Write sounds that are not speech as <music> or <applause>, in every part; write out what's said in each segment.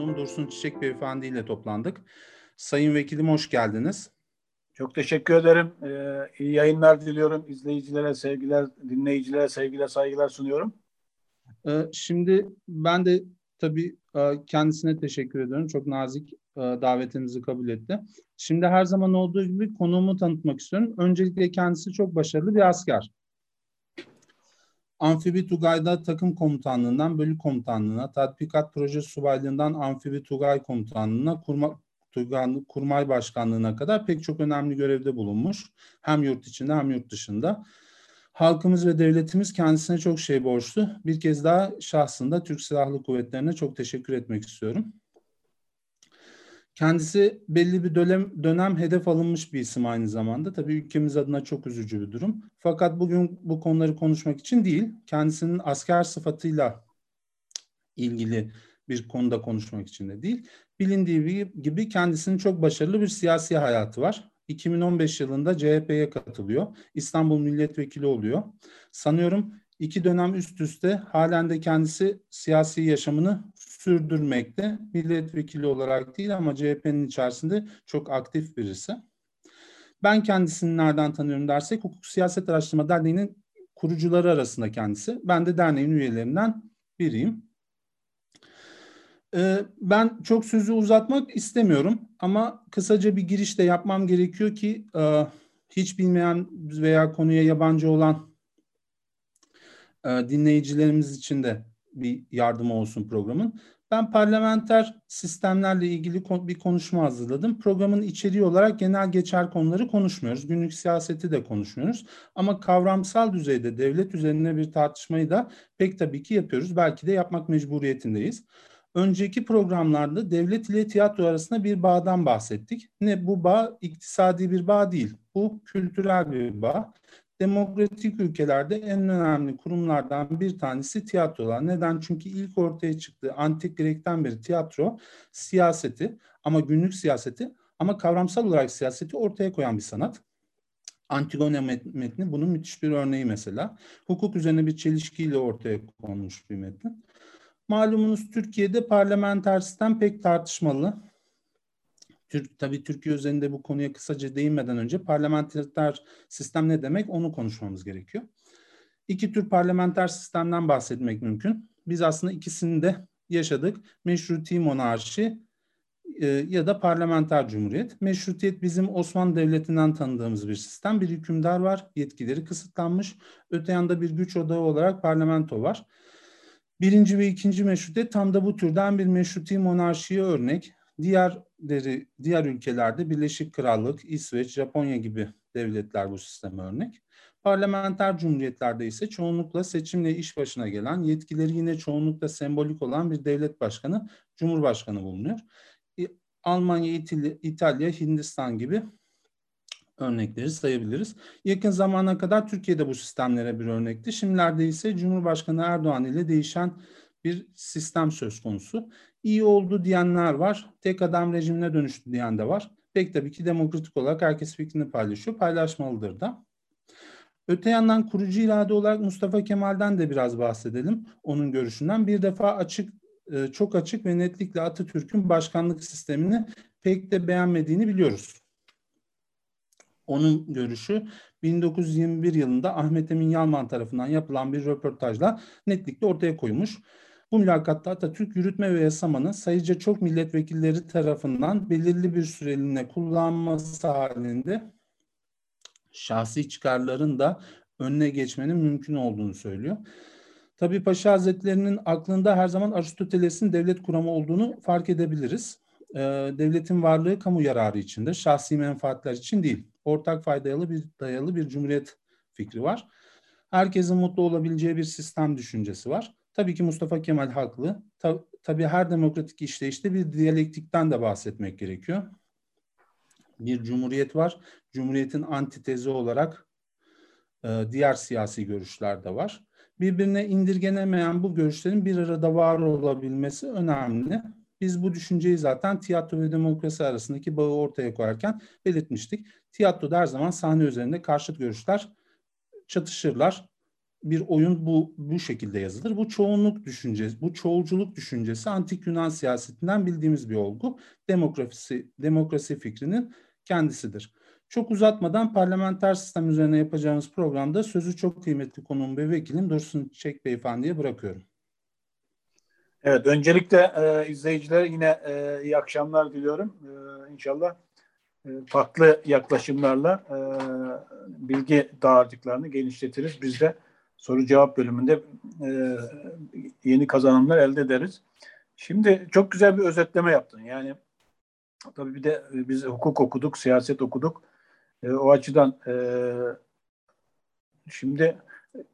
konuğum Dursun Çiçek Beyefendi ile toplandık. Sayın Vekilim hoş geldiniz. Çok teşekkür ederim. Ee, iyi yayınlar diliyorum. İzleyicilere sevgiler, dinleyicilere sevgiler, saygılar sunuyorum. Ee, şimdi ben de tabii e, kendisine teşekkür ediyorum. Çok nazik e, davetimizi kabul etti. Şimdi her zaman olduğu gibi konuğumu tanıtmak istiyorum. Öncelikle kendisi çok başarılı bir asker. Amfibi Tugay'da takım komutanlığından bölük komutanlığına, tatbikat proje subaylığından Amfibi Tugay komutanlığına, kurma, Tugay, kurmay başkanlığına kadar pek çok önemli görevde bulunmuş. Hem yurt içinde hem yurt dışında. Halkımız ve devletimiz kendisine çok şey borçlu. Bir kez daha şahsında Türk Silahlı Kuvvetleri'ne çok teşekkür etmek istiyorum. Kendisi belli bir dönem, dönem hedef alınmış bir isim aynı zamanda. Tabii ülkemiz adına çok üzücü bir durum. Fakat bugün bu konuları konuşmak için değil, kendisinin asker sıfatıyla ilgili bir konuda konuşmak için de değil. Bilindiği gibi kendisinin çok başarılı bir siyasi hayatı var. 2015 yılında CHP'ye katılıyor. İstanbul milletvekili oluyor. Sanıyorum iki dönem üst üste halen de kendisi siyasi yaşamını sürdürmekte. Milletvekili olarak değil ama CHP'nin içerisinde çok aktif birisi. Ben kendisini nereden tanıyorum dersek Hukuk Siyaset Araştırma Derneği'nin kurucuları arasında kendisi. Ben de derneğin üyelerinden biriyim. Ee, ben çok sözü uzatmak istemiyorum ama kısaca bir giriş de yapmam gerekiyor ki e, hiç bilmeyen veya konuya yabancı olan e, dinleyicilerimiz için de bir yardım olsun programın. Ben parlamenter sistemlerle ilgili bir konuşma hazırladım. Programın içeriği olarak genel geçer konuları konuşmuyoruz. Günlük siyaseti de konuşmuyoruz. Ama kavramsal düzeyde devlet üzerine bir tartışmayı da pek tabii ki yapıyoruz. Belki de yapmak mecburiyetindeyiz. Önceki programlarda devlet ile tiyatro arasında bir bağdan bahsettik. Ne bu bağ iktisadi bir bağ değil. Bu kültürel bir bağ demokratik ülkelerde en önemli kurumlardan bir tanesi tiyatrolar. Neden? Çünkü ilk ortaya çıktığı antik Grek'ten beri tiyatro siyaseti ama günlük siyaseti ama kavramsal olarak siyaseti ortaya koyan bir sanat. Antigone metni bunun müthiş bir örneği mesela. Hukuk üzerine bir çelişkiyle ortaya konmuş bir metin. Malumunuz Türkiye'de parlamenter sistem pek tartışmalı. Türk, tabii Türkiye üzerinde bu konuya kısaca değinmeden önce parlamenter sistem ne demek onu konuşmamız gerekiyor. İki tür parlamenter sistemden bahsetmek mümkün. Biz aslında ikisini de yaşadık. Meşruti monarşi e, ya da parlamenter cumhuriyet. Meşrutiyet bizim Osmanlı Devleti'nden tanıdığımız bir sistem. Bir hükümdar var, yetkileri kısıtlanmış. Öte yanda bir güç odağı olarak parlamento var. Birinci ve ikinci meşrutiyet tam da bu türden bir meşruti monarşiye örnek. Diğerleri, diğer ülkelerde Birleşik Krallık, İsveç, Japonya gibi devletler bu sisteme örnek. Parlamenter cumhuriyetlerde ise çoğunlukla seçimle iş başına gelen, yetkileri yine çoğunlukla sembolik olan bir devlet başkanı, cumhurbaşkanı bulunuyor. Almanya, İtalya, Hindistan gibi örnekleri sayabiliriz. Yakın zamana kadar Türkiye'de bu sistemlere bir örnekti. Şimdilerde ise Cumhurbaşkanı Erdoğan ile değişen bir sistem söz konusu. İyi oldu diyenler var. Tek adam rejimine dönüştü diyen de var. Pek tabii ki demokratik olarak herkes fikrini paylaşıyor. Paylaşmalıdır da. Öte yandan kurucu irade olarak Mustafa Kemal'den de biraz bahsedelim. Onun görüşünden. Bir defa açık, e, çok açık ve netlikle Atatürk'ün başkanlık sistemini pek de beğenmediğini biliyoruz. Onun görüşü 1921 yılında Ahmet Emin Yalman tarafından yapılan bir röportajla netlikle ortaya koymuş. Bu mülakatta Atatürk yürütme ve yasamanın sayıca çok milletvekilleri tarafından belirli bir süreliğine kullanması halinde şahsi çıkarların da önüne geçmenin mümkün olduğunu söylüyor. Tabi Paşa Hazretleri'nin aklında her zaman Aristoteles'in devlet kuramı olduğunu fark edebiliriz. Ee, devletin varlığı kamu yararı içindir, şahsi menfaatler için değil. Ortak faydalı bir dayalı bir cumhuriyet fikri var. Herkesin mutlu olabileceği bir sistem düşüncesi var. Tabii ki Mustafa Kemal haklı. Ta, tabii her demokratik işleyişte bir diyalektikten de bahsetmek gerekiyor. Bir cumhuriyet var. Cumhuriyetin antitezi olarak e, diğer siyasi görüşler de var. Birbirine indirgenemeyen bu görüşlerin bir arada var olabilmesi önemli. Biz bu düşünceyi zaten tiyatro ve demokrasi arasındaki bağı ortaya koyarken belirtmiştik. Tiyatroda her zaman sahne üzerinde karşıt görüşler çatışırlar bir oyun bu bu şekilde yazılır. Bu çoğunluk düşüncesi, bu çoğulculuk düşüncesi antik Yunan siyasetinden bildiğimiz bir olgu. Demokrasi demokrasi fikrinin kendisidir. Çok uzatmadan parlamenter sistem üzerine yapacağımız programda sözü çok kıymetli konuğum ve vekilim Dursun Çiçek Beyefendi'ye bırakıyorum. Evet, öncelikle e, izleyicilere yine e, iyi akşamlar diliyorum. E, inşallah e, farklı yaklaşımlarla e, bilgi dağarcıklarını genişletiriz. Biz de soru cevap bölümünde e, yeni kazanımlar elde ederiz. Şimdi çok güzel bir özetleme yaptın. Yani tabii bir de biz hukuk okuduk, siyaset okuduk. E, o açıdan e, şimdi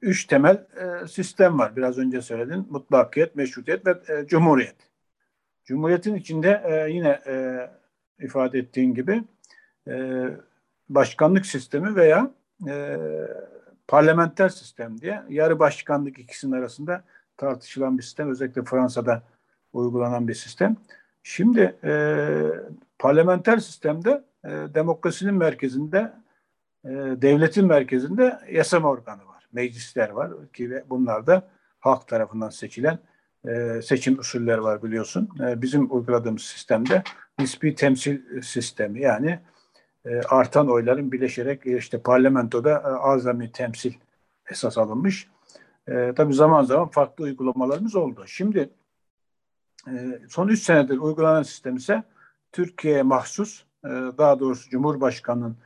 üç temel e, sistem var. Biraz önce söyledin. Mutlakiyet, meşrutiyet ve e, cumhuriyet. Cumhuriyetin içinde e, yine e, ifade ettiğin gibi e, başkanlık sistemi veya e, parlamenter sistem diye yarı başkanlık ikisinin arasında tartışılan bir sistem. Özellikle Fransa'da uygulanan bir sistem. Şimdi e, parlamenter sistemde e, demokrasinin merkezinde, e, devletin merkezinde yasama organı var. Meclisler var ki bunlar da halk tarafından seçilen e, seçim usulleri var biliyorsun. E, bizim uyguladığımız sistemde nispi temsil sistemi yani e, artan oyların birleşerek e, işte parlamentoda e, azami temsil esas alınmış. E, tabii zaman zaman farklı uygulamalarımız oldu. Şimdi e, son üç senedir uygulanan sistem ise Türkiye'ye mahsus e, daha doğrusu Cumhurbaşkanı'nın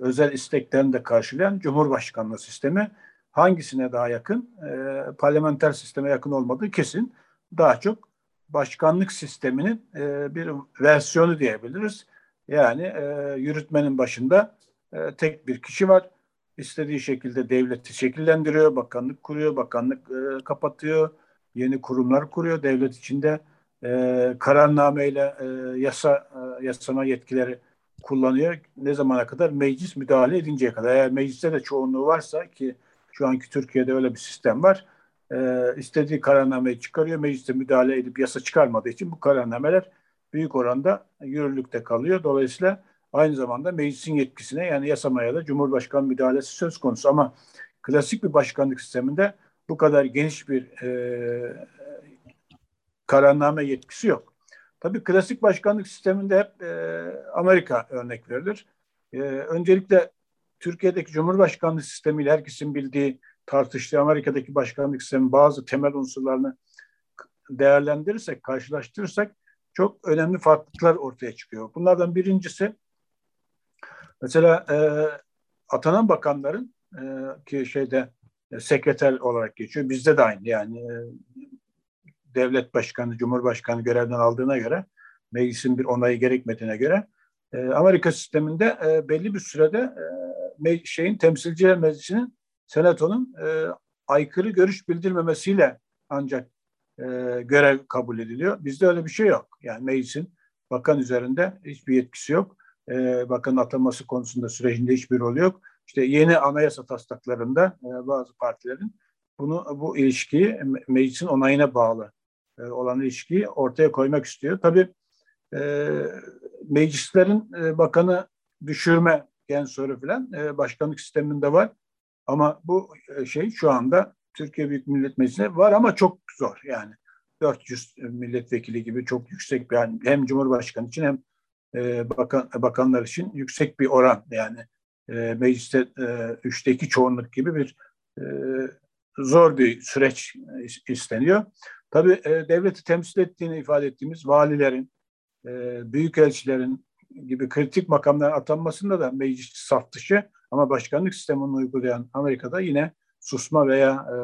özel isteklerini de karşılayan Cumhurbaşkanlığı sistemi hangisine daha yakın? E, parlamenter sisteme yakın olmadığı kesin. Daha çok başkanlık sisteminin e, bir versiyonu diyebiliriz. Yani e, yürütmenin başında e, tek bir kişi var. İstediği şekilde devleti şekillendiriyor, bakanlık kuruyor, bakanlık e, kapatıyor, yeni kurumlar kuruyor. Devlet içinde e, kararnameyle e, yasa e, yasama yetkileri kullanıyor. Ne zamana kadar? Meclis müdahale edinceye kadar. Eğer mecliste de çoğunluğu varsa ki şu anki Türkiye'de öyle bir sistem var. E, istediği kararnameyi çıkarıyor. Mecliste müdahale edip yasa çıkarmadığı için bu kararnameler büyük oranda yürürlükte kalıyor. Dolayısıyla aynı zamanda meclisin yetkisine yani yasamaya da Cumhurbaşkanı müdahalesi söz konusu ama klasik bir başkanlık sisteminde bu kadar geniş bir e, kararname yetkisi yok. Tabii klasik başkanlık sisteminde hep e, Amerika örnek verilir. E, öncelikle Türkiye'deki Cumhurbaşkanlığı sistemiyle herkesin bildiği tartıştığı Amerika'daki başkanlık sistemi bazı temel unsurlarını değerlendirirsek, karşılaştırırsak çok önemli farklılıklar ortaya çıkıyor. Bunlardan birincisi mesela e, atanan bakanların e, ki şeyde e, sekreter olarak geçiyor. Bizde de aynı yani e, devlet başkanı, cumhurbaşkanı görevden aldığına göre meclisin bir onayı gerekmediğine göre e, Amerika sisteminde e, belli bir sürede e, şeyin temsilciler meclisinin senatonun e, aykırı görüş bildirmemesiyle ancak e, görev kabul ediliyor. Bizde öyle bir şey yok. Yani meclisin bakan üzerinde hiçbir yetkisi yok. E, bakanın atanması konusunda sürecinde hiçbir rol yok. İşte yeni anayasa taslaklarında e, bazı partilerin bunu bu ilişkiyi meclisin onayına bağlı e, olan ilişkiyi ortaya koymak istiyor. Tabii e, meclislerin e, bakanı düşürme gen soru falan e, başkanlık sisteminde var. Ama bu e, şey şu anda Türkiye Büyük Millet Meclisi'ne var ama çok zor yani. 400 milletvekili gibi çok yüksek bir yani hem Cumhurbaşkanı için hem e, bakan, bakanlar için yüksek bir oran yani e, mecliste e, üçte çoğunluk gibi bir e, zor bir süreç isteniyor. Tabii e, devleti temsil ettiğini ifade ettiğimiz valilerin, e, büyükelçilerin gibi kritik makamlara atanmasında da meclis saf dışı ama başkanlık sistemini uygulayan Amerika'da yine susma veya e,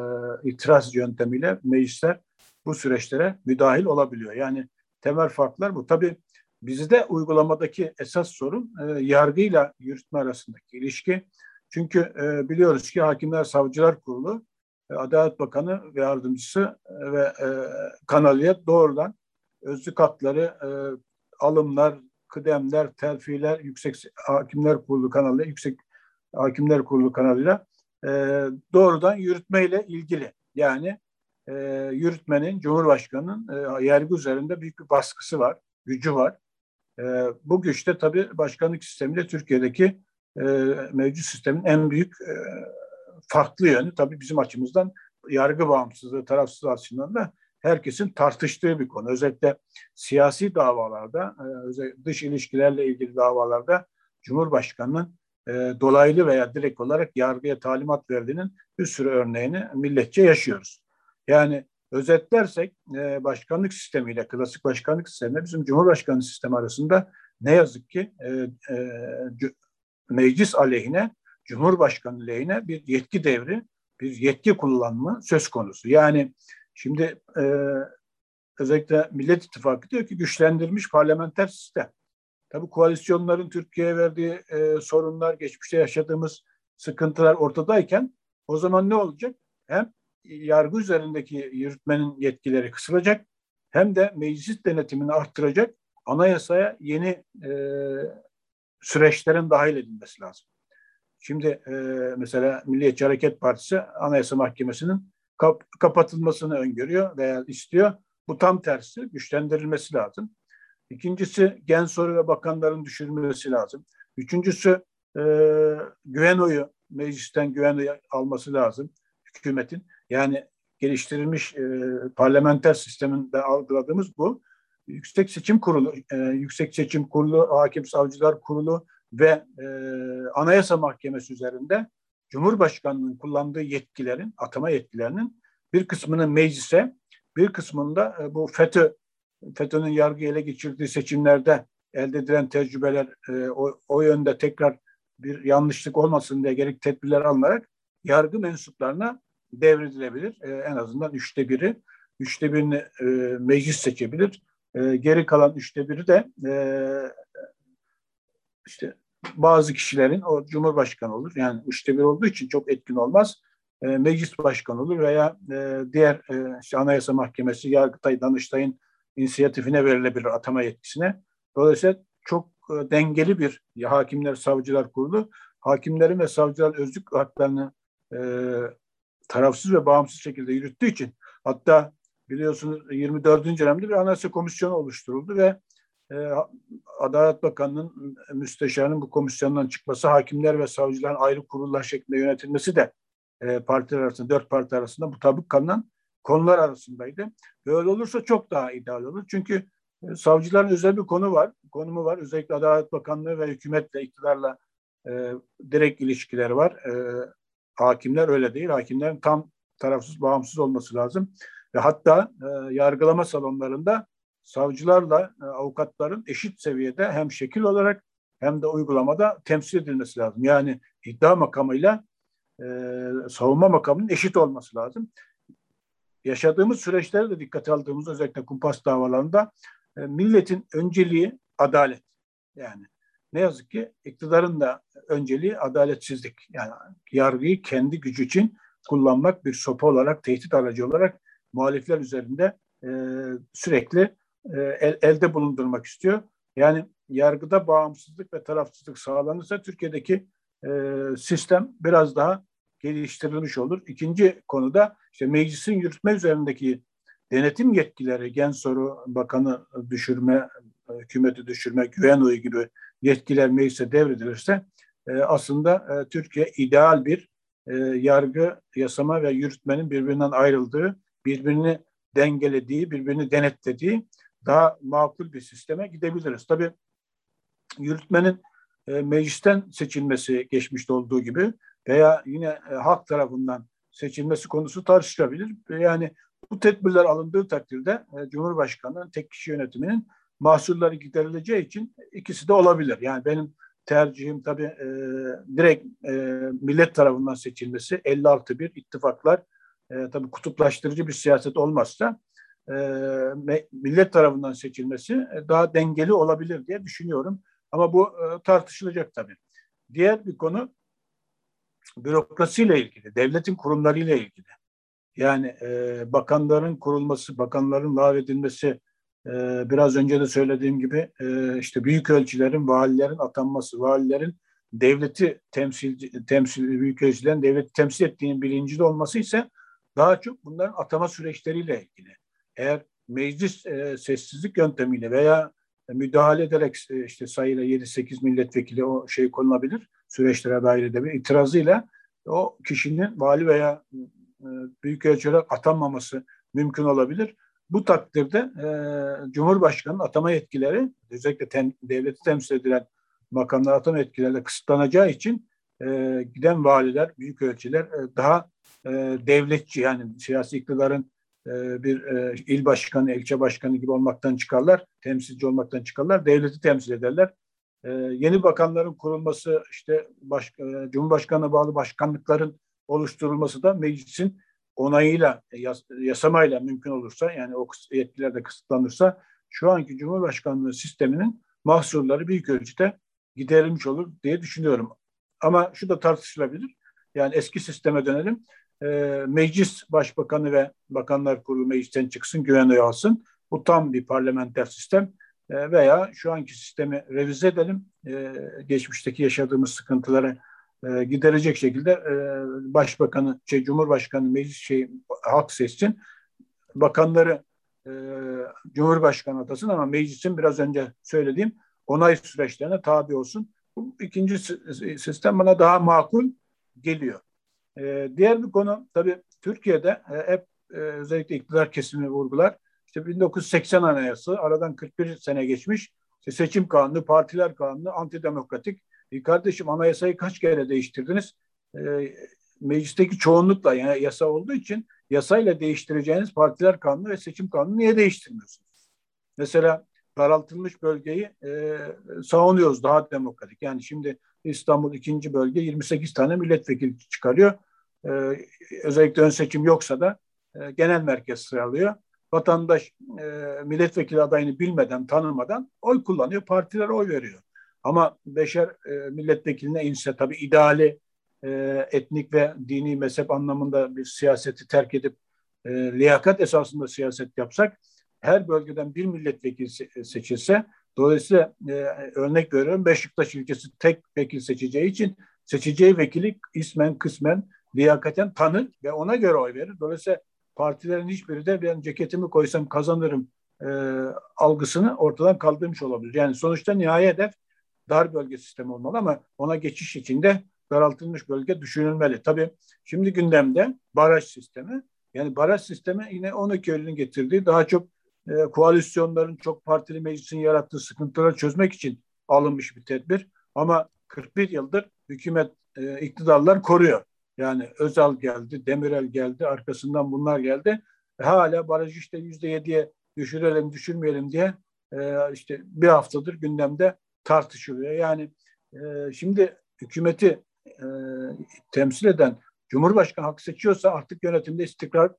itiraz yöntemiyle meclisler bu süreçlere müdahil olabiliyor. Yani temel farklar bu. Tabii bizde uygulamadaki esas sorun e, yargıyla yürütme arasındaki ilişki. Çünkü e, biliyoruz ki Hakimler Savcılar Kurulu e, Adalet Bakanı ve yardımcısı e, ve e, kanaliyet doğrudan özlük hakları, e, alımlar, kıdemler, terfiler, yüksek hakimler kurulu kanalıyla, yüksek hakimler kurulu kanalıyla e, doğrudan yürütmeyle ilgili. Yani e, yürütmenin, Cumhurbaşkanı'nın e, yargı üzerinde büyük bir baskısı var, gücü var. E, bu güçte tabii başkanlık sistemiyle Türkiye'deki e, mevcut sistemin en büyük e, farklı yönü tabii bizim açımızdan yargı bağımsızlığı, tarafsız açısından da herkesin tartıştığı bir konu. Özellikle siyasi davalarda, e, dış ilişkilerle ilgili davalarda Cumhurbaşkanı'nın e, dolaylı veya direkt olarak yargıya talimat verdiğinin bir sürü örneğini milletçe yaşıyoruz. Yani özetlersek e, başkanlık sistemiyle, klasik başkanlık sistemiyle bizim Cumhurbaşkanı sistemi arasında ne yazık ki meclis aleyhine, Cumhurbaşkanı lehine bir yetki devri, bir yetki kullanımı söz konusu. Yani Şimdi e, özellikle Millet İttifakı diyor ki güçlendirilmiş parlamenter sistem. Tabii koalisyonların Türkiye'ye verdiği e, sorunlar, geçmişte yaşadığımız sıkıntılar ortadayken o zaman ne olacak? Hem yargı üzerindeki yürütmenin yetkileri kısılacak hem de meclis denetimini arttıracak anayasaya yeni e, süreçlerin dahil edilmesi lazım. Şimdi e, mesela Milliyetçi Hareket Partisi Anayasa Mahkemesi'nin kap kapatılmasını öngörüyor veya istiyor. Bu tam tersi güçlendirilmesi lazım. İkincisi gen soru ve bakanların düşürülmesi lazım. Üçüncüsü e, güven oyu meclisten güven alması lazım hükümetin. Yani geliştirilmiş e, parlamenter sisteminde algıladığımız bu. Yüksek Seçim Kurulu, e, Yüksek Seçim Kurulu, Hakim Savcılar Kurulu ve e, Anayasa Mahkemesi üzerinde Cumhurbaşkanının kullandığı yetkilerin, atama yetkilerinin bir kısmını meclise, bir kısmında e, bu FETÖ, FETÖ'nün yargı ele geçirdiği seçimlerde elde edilen tecrübeler e, o, o yönde tekrar bir yanlışlık olmasın diye gerek tedbirler alınarak yargı mensuplarına devredilebilir. E, en azından üçte biri, üçte birini e, meclis seçebilir. E, geri kalan üçte biri de e, işte bazı kişilerin o cumhurbaşkanı olur. Yani üçte bir olduğu için çok etkin olmaz. E, meclis başkanı olur veya e, diğer e, işte Anayasa Mahkemesi, Yargıtay, Danıştay'ın inisiyatifine verilebilir atama yetkisine. Dolayısıyla çok e, dengeli bir hakimler, savcılar kurulu. Hakimlerin ve savcılar özlük haklarını e, tarafsız ve bağımsız şekilde yürüttüğü için hatta biliyorsunuz 24. dönemde bir anayasa komisyonu oluşturuldu ve e, Adalet Bakanı'nın müsteşarının bu komisyondan çıkması, hakimler ve savcıların ayrı kurullar şeklinde yönetilmesi de e, partiler arasında, dört parti arasında mutabık kalınan konular arasındaydı. Böyle olursa çok daha ideal olur. Çünkü e, savcıların özel bir konu var, konumu var. Özellikle Adalet Bakanlığı ve hükümetle, iktidarla e, direkt ilişkileri var. E, hakimler öyle değil. Hakimlerin tam tarafsız, bağımsız olması lazım. Ve hatta e, yargılama salonlarında savcılarla e, avukatların eşit seviyede hem şekil olarak hem de uygulamada temsil edilmesi lazım. Yani iddia makamıyla e, savunma makamının eşit olması lazım. Yaşadığımız süreçlere de dikkat aldığımız özellikle kumpas davalarında e, milletin önceliği adalet. Yani ne yazık ki iktidarın da önceliği adaletsizlik. Yani yargıyı kendi gücü için kullanmak bir sopa olarak, tehdit aracı olarak muhalifler üzerinde e, sürekli e, el, elde bulundurmak istiyor. Yani yargıda bağımsızlık ve tarafsızlık sağlanırsa Türkiye'deki e, sistem biraz daha geliştirilmiş olur. İkinci konuda işte meclisin yürütme üzerindeki denetim yetkileri, gen soru bakanı düşürme, hükümeti düşürme, güven oyu gibi yetkiler meclise devredilirse e, aslında e, Türkiye ideal bir e, yargı, yasama ve yürütmenin birbirinden ayrıldığı, birbirini dengelediği, birbirini denetlediği daha makul bir sisteme gidebiliriz. Tabii yürütmenin meclisten seçilmesi geçmişte olduğu gibi veya yine e, halk tarafından seçilmesi konusu tartışılabilir. Yani bu tedbirler alındığı takdirde e, Cumhurbaşkanı'nın tek kişi yönetiminin mahsulleri giderileceği için ikisi de olabilir. Yani benim tercihim tabii e, direkt e, millet tarafından seçilmesi 56 bir ittifaklar e, tabii kutuplaştırıcı bir siyaset olmazsa e, millet tarafından seçilmesi e, daha dengeli olabilir diye düşünüyorum. Ama bu e, tartışılacak tabii. Diğer bir konu bürokrasiyle ilgili, devletin kurumlarıyla ilgili. Yani e, bakanların kurulması, bakanların lağvedilmesi, e, biraz önce de söylediğim gibi e, işte büyük ölçülerin, valilerin atanması, valilerin devleti temsil, temsil büyük ölçülerin devleti temsil ettiğinin bilincinde olması ise daha çok bunların atama süreçleriyle ilgili. Eğer meclis e, sessizlik yöntemiyle veya müdahale ederek e, işte sayıyla 7-8 milletvekili o şey konulabilir, süreçlere dahil edebilir. İtirazıyla o kişinin vali veya e, büyükelçi olarak atanmaması mümkün olabilir. Bu takdirde e, Cumhurbaşkanı'nın atama yetkileri özellikle tem, devleti temsil edilen makamlar atama yetkileri kısıtlanacağı için e, giden valiler, büyükelçiler e, daha e, devletçi yani siyasi iktidarın e, bir e, il başkanı, ilçe başkanı gibi olmaktan çıkarlar, temsilci olmaktan çıkarlar, devleti temsil ederler. E, yeni bakanların kurulması, işte baş, e, Cumhurbaşkanı'na bağlı başkanlıkların oluşturulması da meclisin onayıyla, yas, yasamayla mümkün olursa, yani o yetkiler de kısıtlanırsa, şu anki Cumhurbaşkanlığı sisteminin mahsurları büyük ölçüde giderilmiş olur diye düşünüyorum. Ama şu da tartışılabilir. Yani eski sisteme dönelim e, meclis başbakanı ve bakanlar kurulu meclisten çıksın, güven oyu alsın. Bu tam bir parlamenter sistem. E, veya şu anki sistemi revize edelim. E, geçmişteki yaşadığımız sıkıntıları e, giderecek şekilde başbakanı, şey, cumhurbaşkanı, meclis şey, halk seçsin. Bakanları cumhurbaşkanı atasın ama meclisin biraz önce söylediğim onay süreçlerine tabi olsun. Bu ikinci sistem bana daha makul geliyor. Diğer bir konu tabii Türkiye'de hep özellikle iktidar kesimi vurgular. İşte 1980 Anayasası aradan 41 sene geçmiş. İşte seçim kanunu, partiler kanunu, antidemokratik. E, kardeşim anayasayı kaç kere değiştirdiniz? E, meclisteki çoğunlukla yani yasa olduğu için yasayla değiştireceğiniz partiler kanunu ve seçim kanunu niye değiştirmiyorsunuz? Mesela daraltılmış bölgeyi e, savunuyoruz daha demokratik. Yani şimdi İstanbul ikinci bölge 28 tane milletvekili çıkarıyor. Ee, özellikle ön seçim yoksa da e, genel merkez sıralıyor. Vatandaş e, milletvekili adayını bilmeden, tanımadan oy kullanıyor, partiler oy veriyor. Ama beşer e, milletvekiline inse tabii ideali e, etnik ve dini mezhep anlamında bir siyaseti terk edip e, liyakat esasında siyaset yapsak her bölgeden bir milletvekili seçilse Dolayısıyla e, örnek veriyorum Beşiktaş ilçesi tek vekil seçeceği için seçeceği vekili ismen kısmen liyakaten tanır ve ona göre oy verir. Dolayısıyla partilerin hiçbiri de ben ceketimi koysam kazanırım e, algısını ortadan kaldırmış olabilir. Yani sonuçta nihai hedef dar bölge sistemi olmalı ama ona geçiş için de daraltılmış bölge düşünülmeli. Tabii şimdi gündemde baraj sistemi. Yani baraj sistemi yine 12 Eylül'ün getirdiği daha çok e, koalisyonların çok partili meclisin yarattığı sıkıntıları çözmek için alınmış bir tedbir. Ama 41 yıldır hükümet e, iktidarlar koruyor. Yani Özal geldi, Demirel geldi, arkasından bunlar geldi. E, hala barajı işte yüzde yediye düşürelim, düşürmeyelim diye e, işte bir haftadır gündemde tartışılıyor. Yani e, şimdi hükümeti e, temsil eden Cumhurbaşkanı hak seçiyorsa artık yönetimde istikrar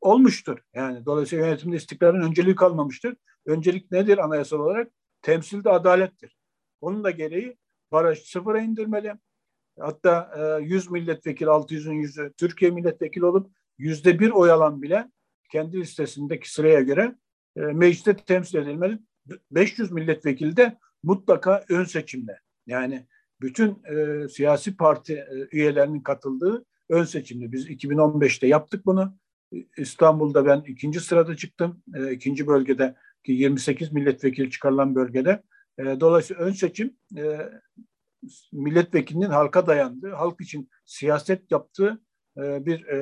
olmuştur. Yani dolayısıyla yönetimde istikrarın önceliği kalmamıştır. Öncelik nedir anayasal olarak? Temsilde adalettir. Onun da gereği baraj sıfıra indirmeli. Hatta e, 100 milletvekili, 600'ün yüzü Türkiye milletvekili olup yüzde bir oy alan bile kendi listesindeki sıraya göre e, mecliste temsil edilmeli. 500 milletvekili de mutlaka ön seçimle yani bütün e, siyasi parti e, üyelerinin katıldığı ön seçimli. Biz 2015'te yaptık bunu. İstanbul'da ben ikinci sırada çıktım. E, ikinci bölgede ki 28 milletvekili çıkarılan bölgede. E, dolayısıyla ön seçim e, milletvekilinin halka dayandığı, halk için siyaset yaptığı e, bir e,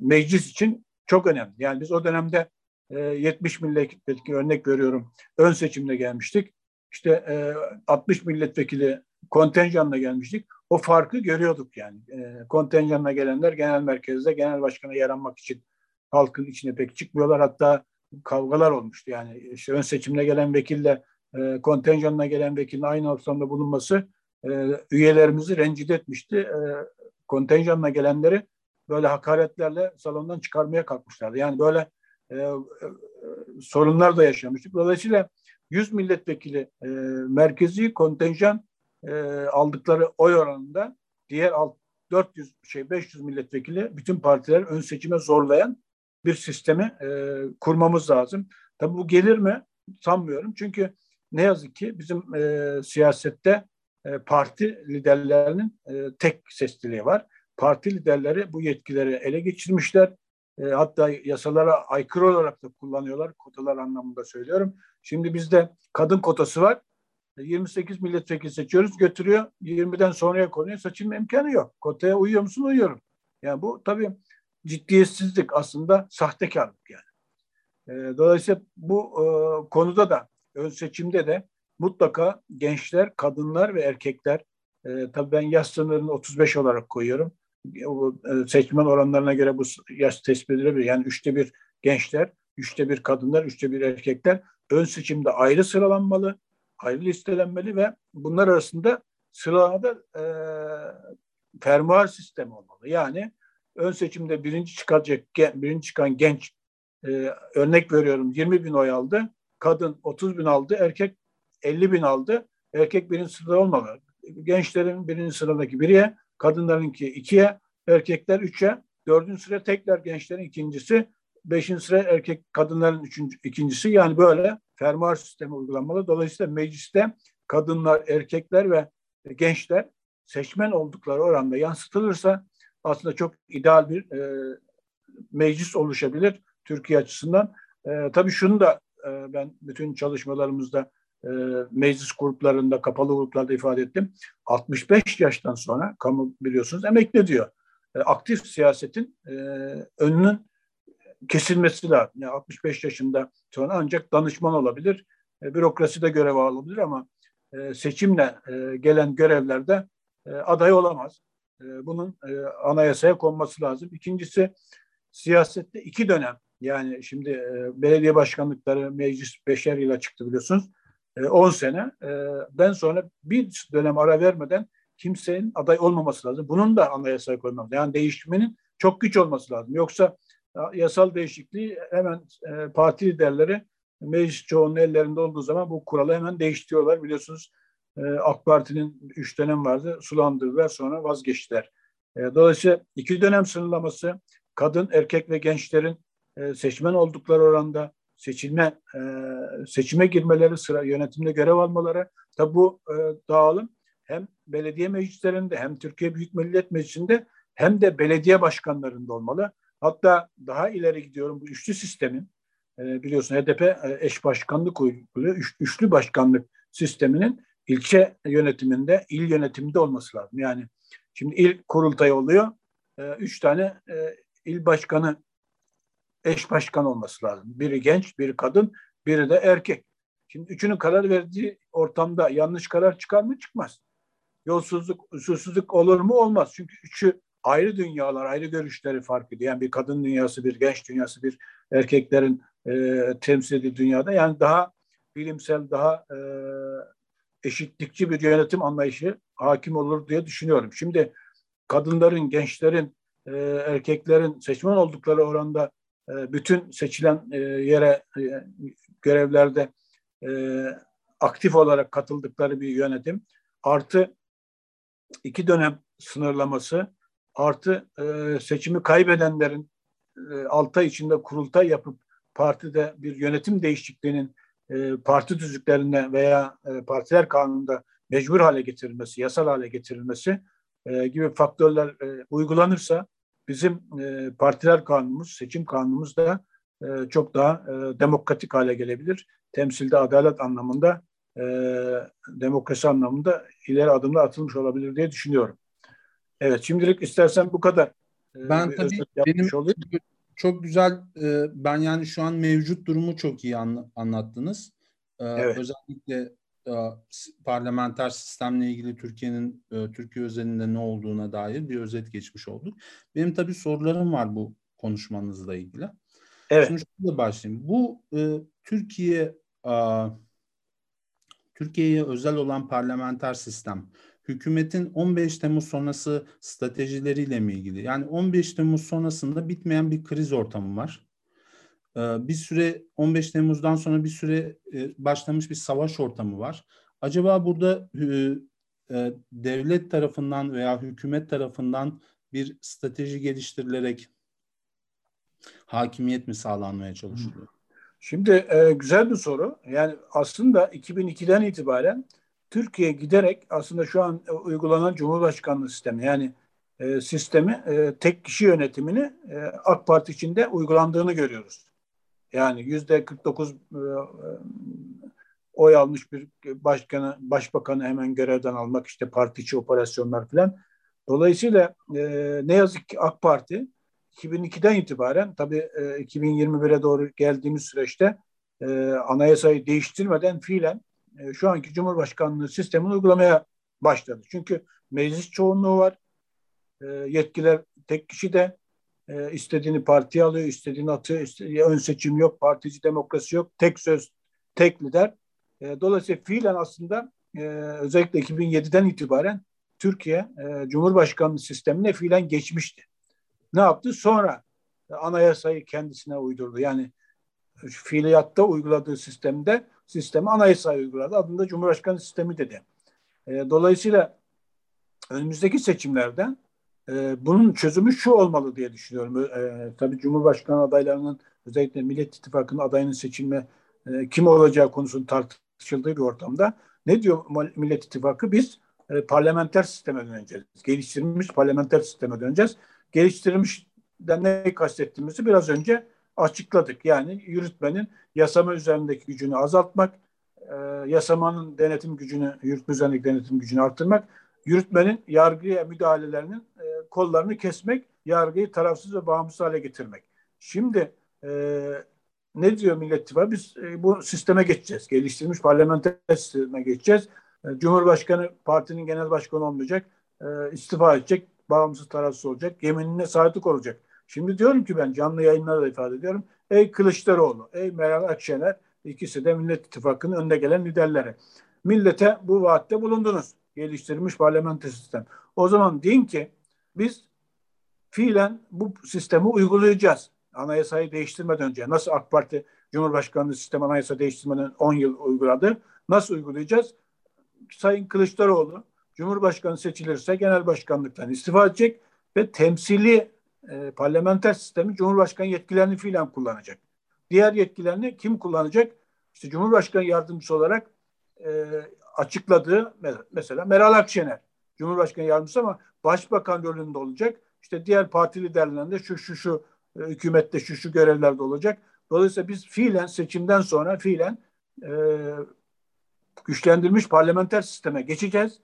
meclis için çok önemli. Yani biz o dönemde e, 70 milletvekili örnek veriyorum ön seçimde gelmiştik. İşte e, 60 milletvekili kontenjanla gelmiştik. O farkı görüyorduk yani. E, kontenjanla gelenler genel merkezde genel başkana yaranmak için halkın içine pek çıkmıyorlar. Hatta kavgalar olmuştu. Yani işte ön seçimle gelen vekille e, kontenjanla gelen vekilin aynı ortamda bulunması e, üyelerimizi rencide etmişti. E, kontenjanla gelenleri böyle hakaretlerle salondan çıkarmaya kalkmışlardı. Yani böyle e, e, sorunlar da yaşamıştık. Dolayısıyla 100 milletvekili e, merkezi kontenjan aldıkları oy oranında diğer alt, 400 şey 500 milletvekili bütün partiler ön seçime zorlayan bir sistemi e, kurmamız lazım. Tabi bu gelir mi? Sanmıyorum. Çünkü ne yazık ki bizim e, siyasette e, parti liderlerinin e, tek sesliliği var. Parti liderleri bu yetkileri ele geçirmişler. E, hatta yasalara aykırı olarak da kullanıyorlar. Kotalar anlamında söylüyorum. Şimdi bizde kadın kotası var. 28 milletvekili seçiyoruz götürüyor 20'den sonraya konuyor seçilme imkanı yok. Kotaya uyuyor musun? Uyuyorum. Yani bu tabii ciddiyetsizlik aslında sahtekarlık yani. Dolayısıyla bu konuda da ön seçimde de mutlaka gençler, kadınlar ve erkekler e, tabii ben yaş sınırını 35 olarak koyuyorum. E, seçmen oranlarına göre bu yaş tespit edilebilir. Yani üçte bir gençler, üçte bir kadınlar, üçte bir erkekler ön seçimde ayrı sıralanmalı, ayrı listelenmeli ve bunlar arasında sıralamada e, fermuar sistemi olmalı. Yani ön seçimde birinci çıkacak birinci çıkan genç e, örnek veriyorum 20 bin oy aldı. Kadın 30 bin aldı. Erkek 50 bin aldı. Erkek birinci sırada olmalı. Gençlerin birinci sıradaki biriye, kadınlarınki ikiye, erkekler üçe, dördüncü sıra tekrar gençlerin ikincisi, beşinci sıra erkek kadınların üçüncü, ikincisi. Yani böyle fermuar sistemi uygulanmalı. Dolayısıyla mecliste kadınlar, erkekler ve gençler seçmen oldukları oranda yansıtılırsa aslında çok ideal bir e, meclis oluşabilir Türkiye açısından. E, tabii şunu da e, ben bütün çalışmalarımızda e, meclis gruplarında, kapalı gruplarda ifade ettim. 65 yaştan sonra kamu biliyorsunuz emekli diyor. E, aktif siyasetin e, önünün kesilmesi lazım. Yani 65 yaşında sonra ancak danışman olabilir, e, bürokraside görev alabilir ama e, seçimle e, gelen görevlerde aday olamaz. Bunun anayasaya konması lazım. İkincisi siyasette iki dönem yani şimdi belediye başkanlıkları meclis beşer yıla çıktı biliyorsunuz. 10 e, sene. E, ben sonra bir dönem ara vermeden kimsenin aday olmaması lazım. Bunun da anayasaya koymam. Yani değişmenin çok güç olması lazım. Yoksa yasal değişikliği hemen e, parti liderleri meclis çoğunun ellerinde olduğu zaman bu kuralı hemen değiştiriyorlar. Biliyorsunuz e, AK Parti'nin üç dönem vardı. Sulandırdılar sonra vazgeçtiler. E, dolayısıyla iki dönem sınırlaması kadın, erkek ve gençlerin e, seçmen oldukları oranda seçilme e, seçime girmeleri, sıra yönetimde görev almaları. Tabi bu e, dağılım hem belediye meclislerinde hem Türkiye Büyük Millet Meclisi'nde hem de belediye başkanlarında olmalı. Hatta daha ileri gidiyorum bu üçlü sistemin e, biliyorsun HDP eş başkanlık uyguluyor. Üç, üçlü başkanlık sisteminin ilçe yönetiminde, il yönetiminde olması lazım. Yani şimdi il kurultayı oluyor. Üç tane il başkanı eş başkan olması lazım. Biri genç, biri kadın, biri de erkek. Şimdi üçünün karar verdiği ortamda yanlış karar çıkar mı? Çıkmaz. Yolsuzluk, usulsüzlük olur mu? Olmaz. Çünkü üçü ayrı dünyalar, ayrı görüşleri fark ediyor. Yani bir kadın dünyası, bir genç dünyası, bir erkeklerin e, temsil edildiği dünyada. Yani daha bilimsel, daha e, eşitlikçi bir yönetim anlayışı hakim olur diye düşünüyorum. Şimdi kadınların, gençlerin, e, erkeklerin seçmen oldukları oranda bütün seçilen e, yere e, görevlerde aktif olarak katıldıkları bir yönetim. Artı iki dönem sınırlaması artı seçimi kaybedenlerin altı içinde kurultay yapıp partide bir yönetim değişikliğinin parti tüzüklerine veya partiler kanununda mecbur hale getirilmesi, yasal hale getirilmesi gibi faktörler uygulanırsa bizim e, partiler kanunumuz, seçim kanunumuz da e, çok daha e, demokratik hale gelebilir. Temsilde adalet anlamında, e, demokrasi anlamında ileri adımlar atılmış olabilir diye düşünüyorum. Evet, şimdilik istersen bu kadar. E, ben tabii benim olayım. çok güzel, e, ben yani şu an mevcut durumu çok iyi anla, anlattınız. E, evet. Özellikle parlamenter sistemle ilgili Türkiye'nin e, Türkiye özelinde ne olduğuna dair bir özet geçmiş olduk. Benim tabii sorularım var bu konuşmanızla ilgili. Evet. Şimdi şöyle başlayayım. Bu e, Türkiye Türkiye'ye özel olan parlamenter sistem hükümetin 15 Temmuz sonrası stratejileriyle mi ilgili? Yani 15 Temmuz sonrasında bitmeyen bir kriz ortamı var. Ee, bir süre 15 Temmuz'dan sonra bir süre e, başlamış bir savaş ortamı var. Acaba burada e, e, devlet tarafından veya hükümet tarafından bir strateji geliştirilerek hakimiyet mi sağlanmaya çalışılıyor? Şimdi e, güzel bir soru. Yani aslında 2002'den itibaren Türkiye giderek aslında şu an uygulanan Cumhurbaşkanlığı sistemi yani e, sistemi e, tek kişi yönetimini e, AK Parti içinde uygulandığını görüyoruz. Yani yüzde 49 e, oy almış bir başkanı, başbakanı hemen görevden almak, işte parti içi operasyonlar falan. Dolayısıyla e, ne yazık ki AK Parti 2002'den itibaren tabii e, 2021'e doğru geldiğimiz süreçte e, anayasayı değiştirmeden fiilen e, şu anki Cumhurbaşkanlığı sistemini uygulamaya başladı. Çünkü meclis çoğunluğu var. E, yetkiler tek kişi de e, istediğini partiye alıyor, istediğini atıyor. Istediği, ön seçim yok, partici demokrasi yok. Tek söz, tek lider. E, dolayısıyla fiilen aslında e, özellikle 2007'den itibaren Türkiye e, Cumhurbaşkanlığı sistemine fiilen geçmişti. Ne yaptı? Sonra anayasayı kendisine uydurdu. Yani fiiliyatta uyguladığı sistemde sistemi anayasayı uyguladı. Adında Cumhurbaşkanı sistemi dedi. E, dolayısıyla önümüzdeki seçimlerden e, bunun çözümü şu olmalı diye düşünüyorum. E, tabii Cumhurbaşkanı adaylarının özellikle Millet İttifakı'nın adayının seçilme e, kim olacağı konusunu tartışıldığı bir ortamda ne diyor Millet İttifakı? Biz e, parlamenter sisteme döneceğiz. Geliştirilmiş parlamenter sisteme döneceğiz. Geliştirilmişten ne kastettiğimizi biraz önce açıkladık. Yani yürütmenin yasama üzerindeki gücünü azaltmak, e, yasamanın denetim gücünü, yürütme üzerindeki denetim gücünü arttırmak, yürütmenin yargıya müdahalelerinin kollarını kesmek, yargıyı tarafsız ve bağımsız hale getirmek. Şimdi e, ne diyor Millet İttifakı? Biz e, bu sisteme geçeceğiz. Geliştirilmiş parlamenter sisteme geçeceğiz. E, Cumhurbaşkanı partinin genel başkanı olmayacak. E, istifa edecek. Bağımsız tarafsız olacak. Yeminine sadık olacak. Şimdi diyorum ki ben canlı yayınlarda ifade ediyorum. Ey Kılıçdaroğlu, ey Meral Akşener ikisi de Millet İttifakı'nın önde gelen liderleri. Millete bu vaatte bulundunuz. Geliştirilmiş parlamenter sistem. O zaman deyin ki biz fiilen bu sistemi uygulayacağız. Anayasayı değiştirmeden önce nasıl AK Parti Cumhurbaşkanlığı sistemi anayasa değiştirmeden 10 yıl uyguladı. Nasıl uygulayacağız? Sayın Kılıçdaroğlu Cumhurbaşkanı seçilirse genel başkanlıktan istifa edecek ve temsili e, parlamenter sistemi Cumhurbaşkanı yetkilerini fiilen kullanacak. Diğer yetkilerini kim kullanacak? İşte Cumhurbaşkanı yardımcısı olarak e, açıkladığı mesela Meral Akşener Cumhurbaşkanı yardımcısı ama başbakan rolünde olacak. İşte diğer parti liderlerinde şu şu şu e, hükümette şu şu görevlerde olacak. Dolayısıyla biz fiilen seçimden sonra fiilen e, güçlendirilmiş parlamenter sisteme geçeceğiz.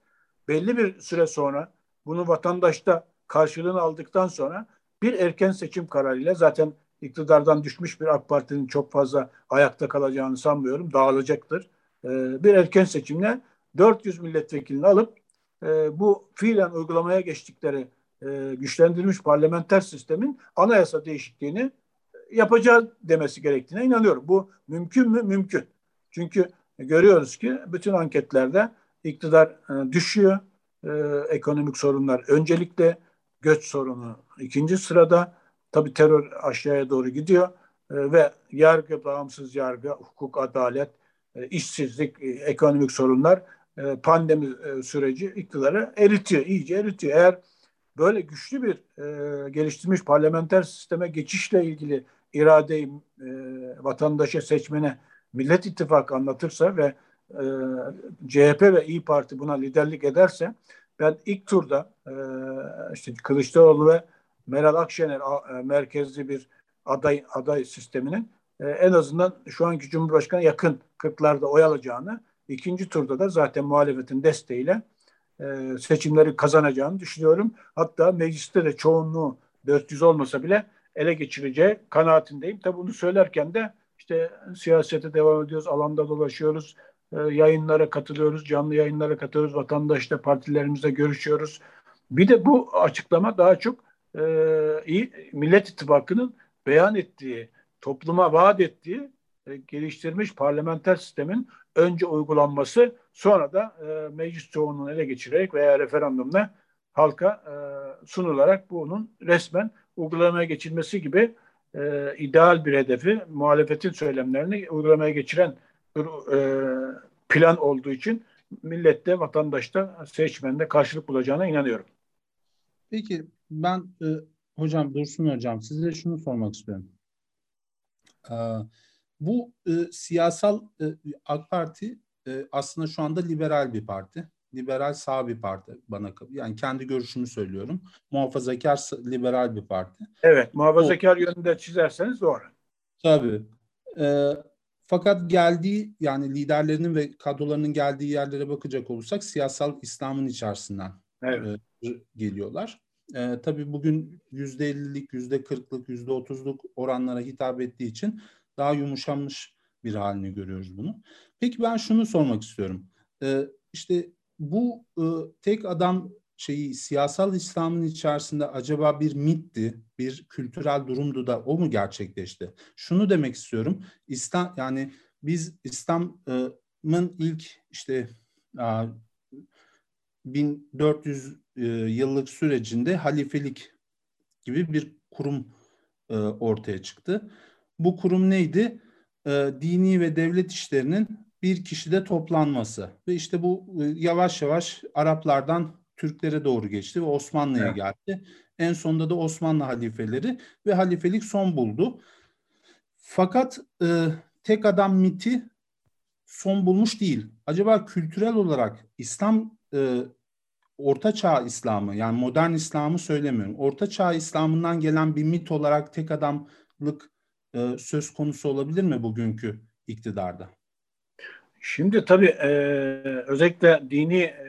Belli bir süre sonra bunu vatandaşta karşılığını aldıktan sonra bir erken seçim kararıyla zaten iktidardan düşmüş bir AK Parti'nin çok fazla ayakta kalacağını sanmıyorum. Dağılacaktır. E, bir erken seçimle 400 milletvekilini alıp e, bu fiilen uygulamaya geçtikleri e, güçlendirilmiş parlamenter sistemin anayasa değişikliğini yapacağız demesi gerektiğine inanıyorum. Bu mümkün mü? Mümkün. Çünkü görüyoruz ki bütün anketlerde iktidar e, düşüyor. E, ekonomik sorunlar öncelikle göç sorunu ikinci sırada. Tabi terör aşağıya doğru gidiyor e, ve yargı, bağımsız yargı, hukuk, adalet, e, işsizlik, e, ekonomik sorunlar e, pandemi e, süreci iktidarı eritiyor, iyice eritiyor. Eğer böyle güçlü bir e, parlamenter sisteme geçişle ilgili iradeyi e, vatandaşa, seçmene Millet İttifakı anlatırsa ve CHP ve İyi Parti buna liderlik ederse ben ilk turda işte Kılıçdaroğlu ve Meral Akşener merkezli bir aday aday sisteminin en azından şu anki Cumhurbaşkanı yakın 40'larda oy alacağını ikinci turda da zaten muhalefetin desteğiyle e, seçimleri kazanacağını düşünüyorum. Hatta mecliste de çoğunluğu 400 olmasa bile ele geçireceği kanaatindeyim. Tabi bunu söylerken de işte siyasete devam ediyoruz, alanda dolaşıyoruz, e, yayınlara katılıyoruz, canlı yayınlara katılıyoruz, vatandaşla partilerimizle görüşüyoruz. Bir de bu açıklama daha çok e, Millet İttifakı'nın beyan ettiği, topluma vaat ettiği e, geliştirilmiş parlamenter sistemin önce uygulanması sonra da e, meclis çoğunluğunu ele geçirerek veya referandumla halka e, sunularak bunun resmen uygulamaya geçilmesi gibi e, ideal bir hedefi muhalefetin söylemlerini uygulamaya geçiren bir e, plan olduğu için millette, vatandaşta, seçmende karşılık bulacağına inanıyorum. Peki ben e, hocam Dursun hocam size şunu sormak istiyorum. Ee, bu e, siyasal e, AK Parti e, aslında şu anda liberal bir parti. Liberal sağ bir parti bana yani kendi görüşümü söylüyorum. Muhafazakar liberal bir parti. Evet, muhafazakar o, yönünde çizerseniz doğru. Tabii. Ee, Fakat geldiği yani liderlerinin ve kadrolarının geldiği yerlere bakacak olursak siyasal İslam'ın içerisinden evet. e, geliyorlar. E, tabii bugün yüzde ellilik, yüzde kırklık, yüzde otuzluk oranlara hitap ettiği için daha yumuşanmış bir halini görüyoruz bunu. Peki ben şunu sormak istiyorum. E, işte bu e, tek adam şeyi siyasal İslam'ın içerisinde acaba bir mitti, bir kültürel durumdu da o mu gerçekleşti? Şunu demek istiyorum. İslam yani biz İslam'ın ilk işte 1400 e, yıllık sürecinde halifelik gibi bir kurum e, ortaya çıktı. Bu kurum neydi? E, dini ve devlet işlerinin bir kişide toplanması ve işte bu yavaş yavaş Araplardan Türklere doğru geçti ve Osmanlı'ya evet. geldi. En sonunda da Osmanlı halifeleri ve halifelik son buldu. Fakat e, tek adam miti son bulmuş değil. Acaba kültürel olarak İslam e, Orta Çağ İslam'ı yani modern İslam'ı söylemiyorum. Orta Çağ İslam'ından gelen bir mit olarak tek adamlık e, söz konusu olabilir mi bugünkü iktidarda? Şimdi tabii e, özellikle dini e,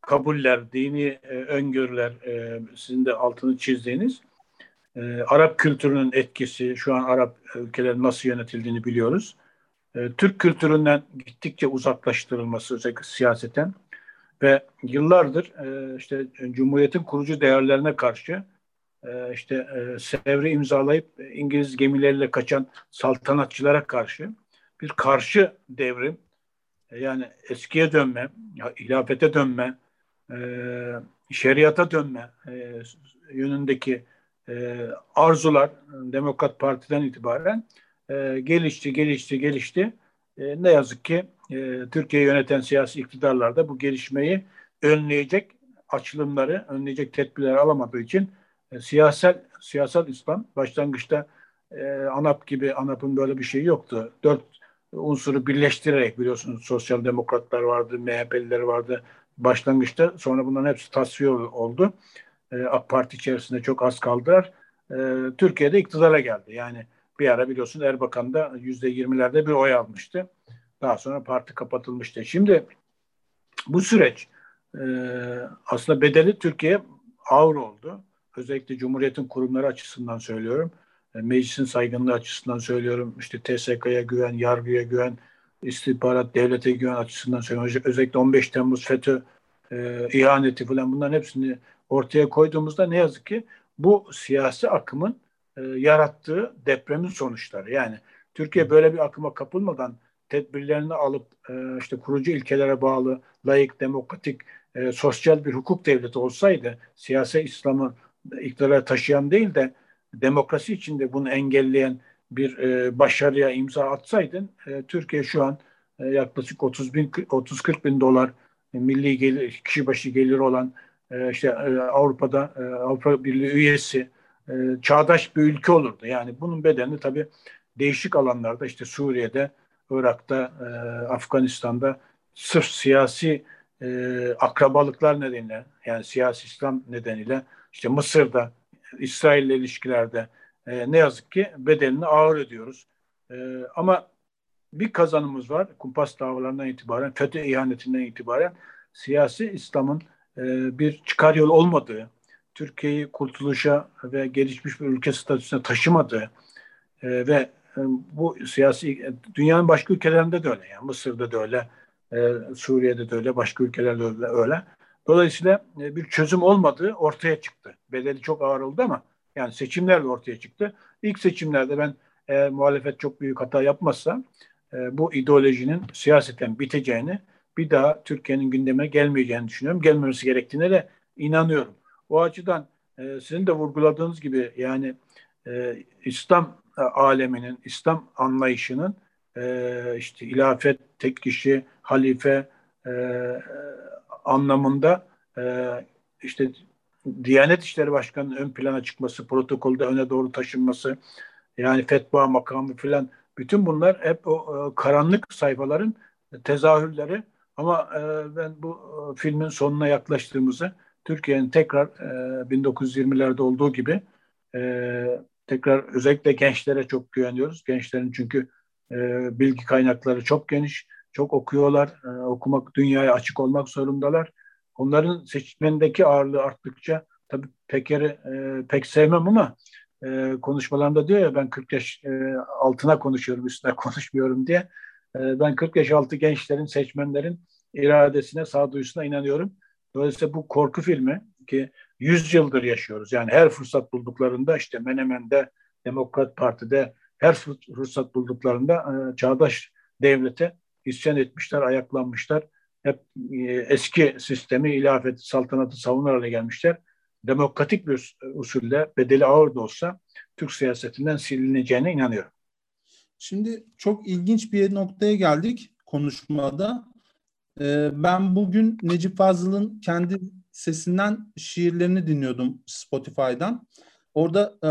kabuller, dini e, öngörüler e, sizin de altını çizdiğiniz e, Arap kültürünün etkisi, şu an Arap ülkelerin nasıl yönetildiğini biliyoruz. E, Türk kültüründen gittikçe uzaklaştırılması özellikle siyaseten ve yıllardır e, işte Cumhuriyet'in kurucu değerlerine karşı e, işte Sevre imzalayıp İngiliz gemileriyle kaçan saltanatçılara karşı bir karşı devrim e, yani eskiye dönme, hilafete dönme, e, şeriata dönme e, yönündeki arzular Demokrat Parti'den itibaren gelişti, gelişti, gelişti. Ne yazık ki Türkiye yöneten siyasi iktidarlar da bu gelişmeyi önleyecek açılımları, önleyecek tedbirler alamadığı için e, siyasal siyasal İslam başlangıçta e, ANAP gibi ANAP'ın böyle bir şeyi yoktu. Dört unsuru birleştirerek biliyorsunuz sosyal demokratlar vardı, MHP'liler vardı, başlangıçta sonra bunların hepsi tasfiye oldu. E, AK Parti içerisinde çok az kaldılar. E, Türkiye'de iktidara geldi. Yani bir ara biliyorsun Erbakan da yüzde yirmilerde bir oy almıştı. Daha sonra parti kapatılmıştı. Şimdi bu süreç e, aslında bedeli Türkiye ağır oldu. Özellikle Cumhuriyet'in kurumları açısından söylüyorum. E, meclisin saygınlığı açısından söylüyorum. İşte TSK'ya güven, yargıya güven, istihbarat devlete güven açısından söylüyorum. Özellikle 15 Temmuz FETÖ e, ihaneti falan bunların hepsini ortaya koyduğumuzda ne yazık ki bu siyasi akımın e, yarattığı depremin sonuçları. Yani Türkiye böyle bir akıma kapılmadan tedbirlerini alıp e, işte kurucu ilkelere bağlı layık, demokratik, e, sosyal bir hukuk devleti olsaydı siyasi İslam'ı iktidara taşıyan değil de demokrasi içinde bunu engelleyen bir e, başarıya imza atsaydın e, Türkiye şu an e, yaklaşık 30 bin 30 40 bin dolar e, milli gelir kişi başı gelir olan e, işte e, Avrupa'da e, Avrupa Birliği üyesi e, çağdaş bir ülke olurdu. Yani bunun bedelini tabii değişik alanlarda işte Suriye'de, Irak'ta, e, Afganistan'da sırf siyasi e, akrabalıklar nedeniyle yani siyasi İslam nedeniyle işte Mısır'da, İsrail'le ilişkilerde e, ne yazık ki bedelini ağır ödüyoruz. E, ama bir kazanımız var. Kumpas davalarından itibaren, FETÖ ihanetinden itibaren siyasi İslam'ın e, bir çıkar yol olmadığı, Türkiye'yi kurtuluşa ve gelişmiş bir ülke statüsüne taşımadığı e, ve e, bu siyasi dünyanın başka ülkelerinde de öyle yani Mısır'da da öyle, e, Suriye'de de öyle, başka ülkelerde de öyle. Dolayısıyla e, bir çözüm olmadığı ortaya çıktı. Bedeli çok ağır oldu ama yani seçimlerle ortaya çıktı. İlk seçimlerde ben eğer muhalefet çok büyük hata yapmazsa e, bu ideolojinin siyaseten biteceğini bir daha Türkiye'nin gündeme gelmeyeceğini düşünüyorum. Gelmemesi gerektiğine de inanıyorum. O açıdan e, sizin de vurguladığınız gibi yani e, İslam e, aleminin, İslam anlayışının e, işte ilafet, tek kişi, halife e, anlamında e, işte Diyanet İşleri Başkanı'nın ön plana çıkması, protokolde öne doğru taşınması, yani fetva makamı filan bütün bunlar hep o e, karanlık sayfaların tezahürleri ama e, ben bu e, filmin sonuna yaklaştığımızı Türkiye'nin tekrar e, 1920'lerde olduğu gibi e, tekrar özellikle gençlere çok güveniyoruz. Gençlerin çünkü e, bilgi kaynakları çok geniş, çok okuyorlar, e, okumak, dünyaya açık olmak zorundalar. Onların seçmendeki ağırlığı arttıkça tabii Peker'i e, pek sevmem ama e, konuşmalarında diyor ya ben 40 yaş e, altına konuşuyorum, üstüne <laughs> konuşmuyorum diye. E, ben 40 yaş altı gençlerin, seçmenlerin iradesine, sağduyusuna inanıyorum. Dolayısıyla bu korku filmi ki 100 yıldır yaşıyoruz. Yani her fırsat bulduklarında işte Menemen'de, Demokrat Parti'de her fırsat bulduklarında e, çağdaş devlete isyan etmişler, ayaklanmışlar. Hep e, eski sistemi, ilafeti, saltanatı savunur hale gelmişler. Demokratik bir usulle bedeli ağır da olsa Türk siyasetinden silineceğine inanıyorum. Şimdi çok ilginç bir noktaya geldik konuşmada. Ee, ben bugün Necip Fazıl'ın kendi sesinden şiirlerini dinliyordum Spotify'dan. Orada e,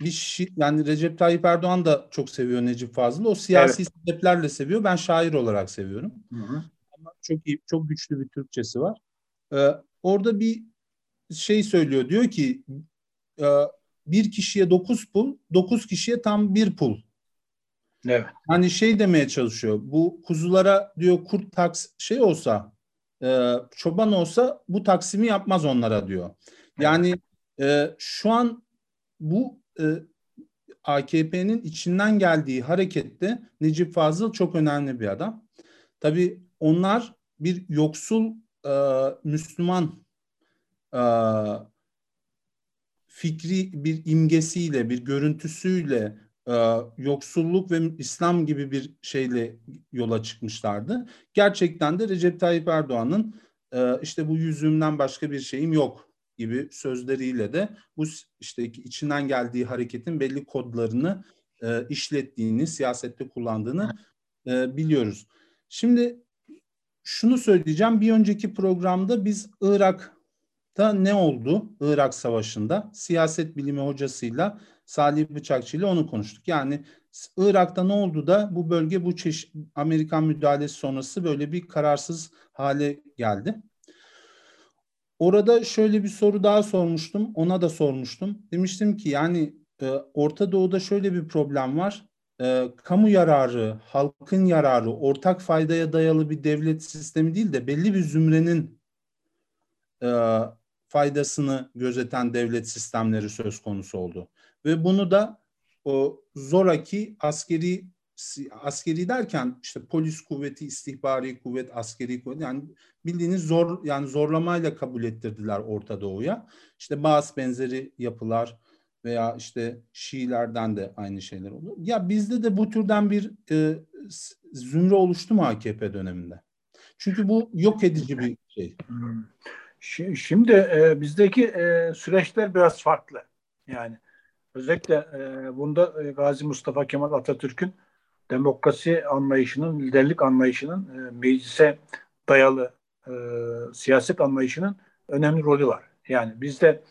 bir şi- yani Recep Tayyip Erdoğan da çok seviyor Necip Fazıl'ı. O siyasi evet. sebeplerle seviyor. Ben şair olarak seviyorum. Hı hı. Ama çok iyi, çok güçlü bir Türkçesi var. Ee, orada bir şey söylüyor. Diyor ki e, bir kişiye dokuz pul, dokuz kişiye tam bir pul. Evet. Hani şey demeye çalışıyor. Bu kuzulara diyor kurt taks şey olsa e, çoban olsa bu taksimi yapmaz onlara diyor. Yani e, şu an bu e, AKP'nin içinden geldiği harekette Necip Fazıl çok önemli bir adam. Tabii onlar bir yoksul e, Müslüman e, fikri bir imgesiyle, bir görüntüsüyle e, yoksulluk ve İslam gibi bir şeyle yola çıkmışlardı. Gerçekten de Recep Tayyip Erdoğan'ın e, işte bu yüzümden başka bir şeyim yok gibi sözleriyle de bu işte içinden geldiği hareketin belli kodlarını e, işlettiğini, siyasette kullandığını e, biliyoruz. Şimdi şunu söyleyeceğim. Bir önceki programda biz Irak'ta ne oldu? Irak Savaşı'nda siyaset bilimi hocasıyla Salih Bıçakçı ile onu konuştuk. Yani Irak'ta ne oldu da bu bölge bu çeşit Amerikan müdahalesi sonrası böyle bir kararsız hale geldi. Orada şöyle bir soru daha sormuştum. Ona da sormuştum. Demiştim ki yani e, Orta Doğu'da şöyle bir problem var. E, kamu yararı, halkın yararı, ortak faydaya dayalı bir devlet sistemi değil de belli bir zümrenin e, faydasını gözeten devlet sistemleri söz konusu oldu. Ve bunu da o zoraki askeri askeri derken işte polis kuvveti, istihbari kuvvet, askeri kuvvet yani bildiğiniz zor yani zorlamayla kabul ettirdiler Orta Doğu'ya. İşte bazı benzeri yapılar veya işte Şiilerden de aynı şeyler oldu. Ya bizde de bu türden bir e, zümre oluştu mu AKP döneminde? Çünkü bu yok edici bir şey. Hmm. Şimdi e, bizdeki e, süreçler biraz farklı. Yani özellikle e, bunda e, Gazi Mustafa Kemal Atatürk'ün demokrasi anlayışının, liderlik anlayışının e, meclise dayalı e, siyaset anlayışının önemli rolü var. Yani bizde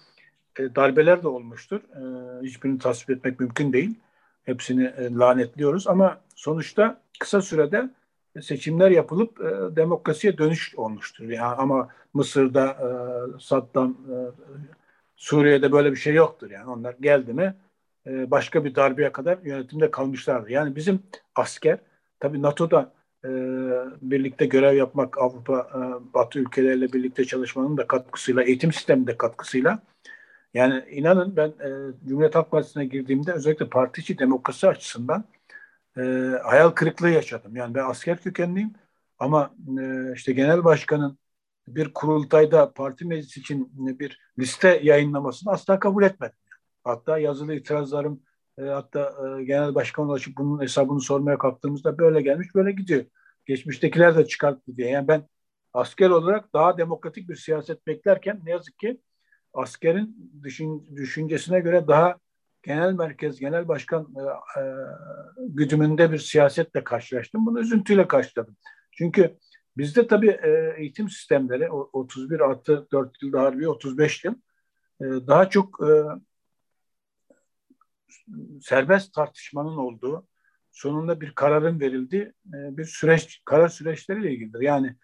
e, darbeler de olmuştur. E, hiçbirini tasvip etmek mümkün değil. Hepsini e, lanetliyoruz ama sonuçta kısa sürede seçimler yapılıp e, demokrasiye dönüş olmuştur. Yani ama Mısır'da e, Saddam, e, Suriye'de böyle bir şey yoktur. Yani onlar geldi mi e, başka bir darbeye kadar yönetimde kalmışlardı. Yani bizim asker tabii NATO'da e, birlikte görev yapmak Avrupa e, Batı ülkeleriyle birlikte çalışmanın da katkısıyla eğitim sisteminde katkısıyla yani inanın ben e, Cumhuriyet Halk Partisi'ne girdiğimde özellikle parti içi demokrasi açısından hayal kırıklığı yaşadım. Yani ben asker kökenliyim ama işte genel başkanın bir kurultayda parti meclisi için bir liste yayınlamasını asla kabul etmedim. Hatta yazılı itirazlarım e, hatta e, genel başkan ulaşıp bunun hesabını sormaya kalktığımızda böyle gelmiş böyle gidiyor. Geçmiştekiler de çıkarttı diye. Yani ben asker olarak daha demokratik bir siyaset beklerken ne yazık ki askerin düşün, düşüncesine göre daha genel merkez, genel başkan e, e, güdümünde bir siyasetle karşılaştım. Bunu üzüntüyle karşıladım. Çünkü bizde tabii e, eğitim sistemleri 31 artı 4 yıl bir 35 yıl e, daha çok e, serbest tartışmanın olduğu, sonunda bir kararın verildiği e, bir süreç, karar süreçleriyle ilgilidir. Yani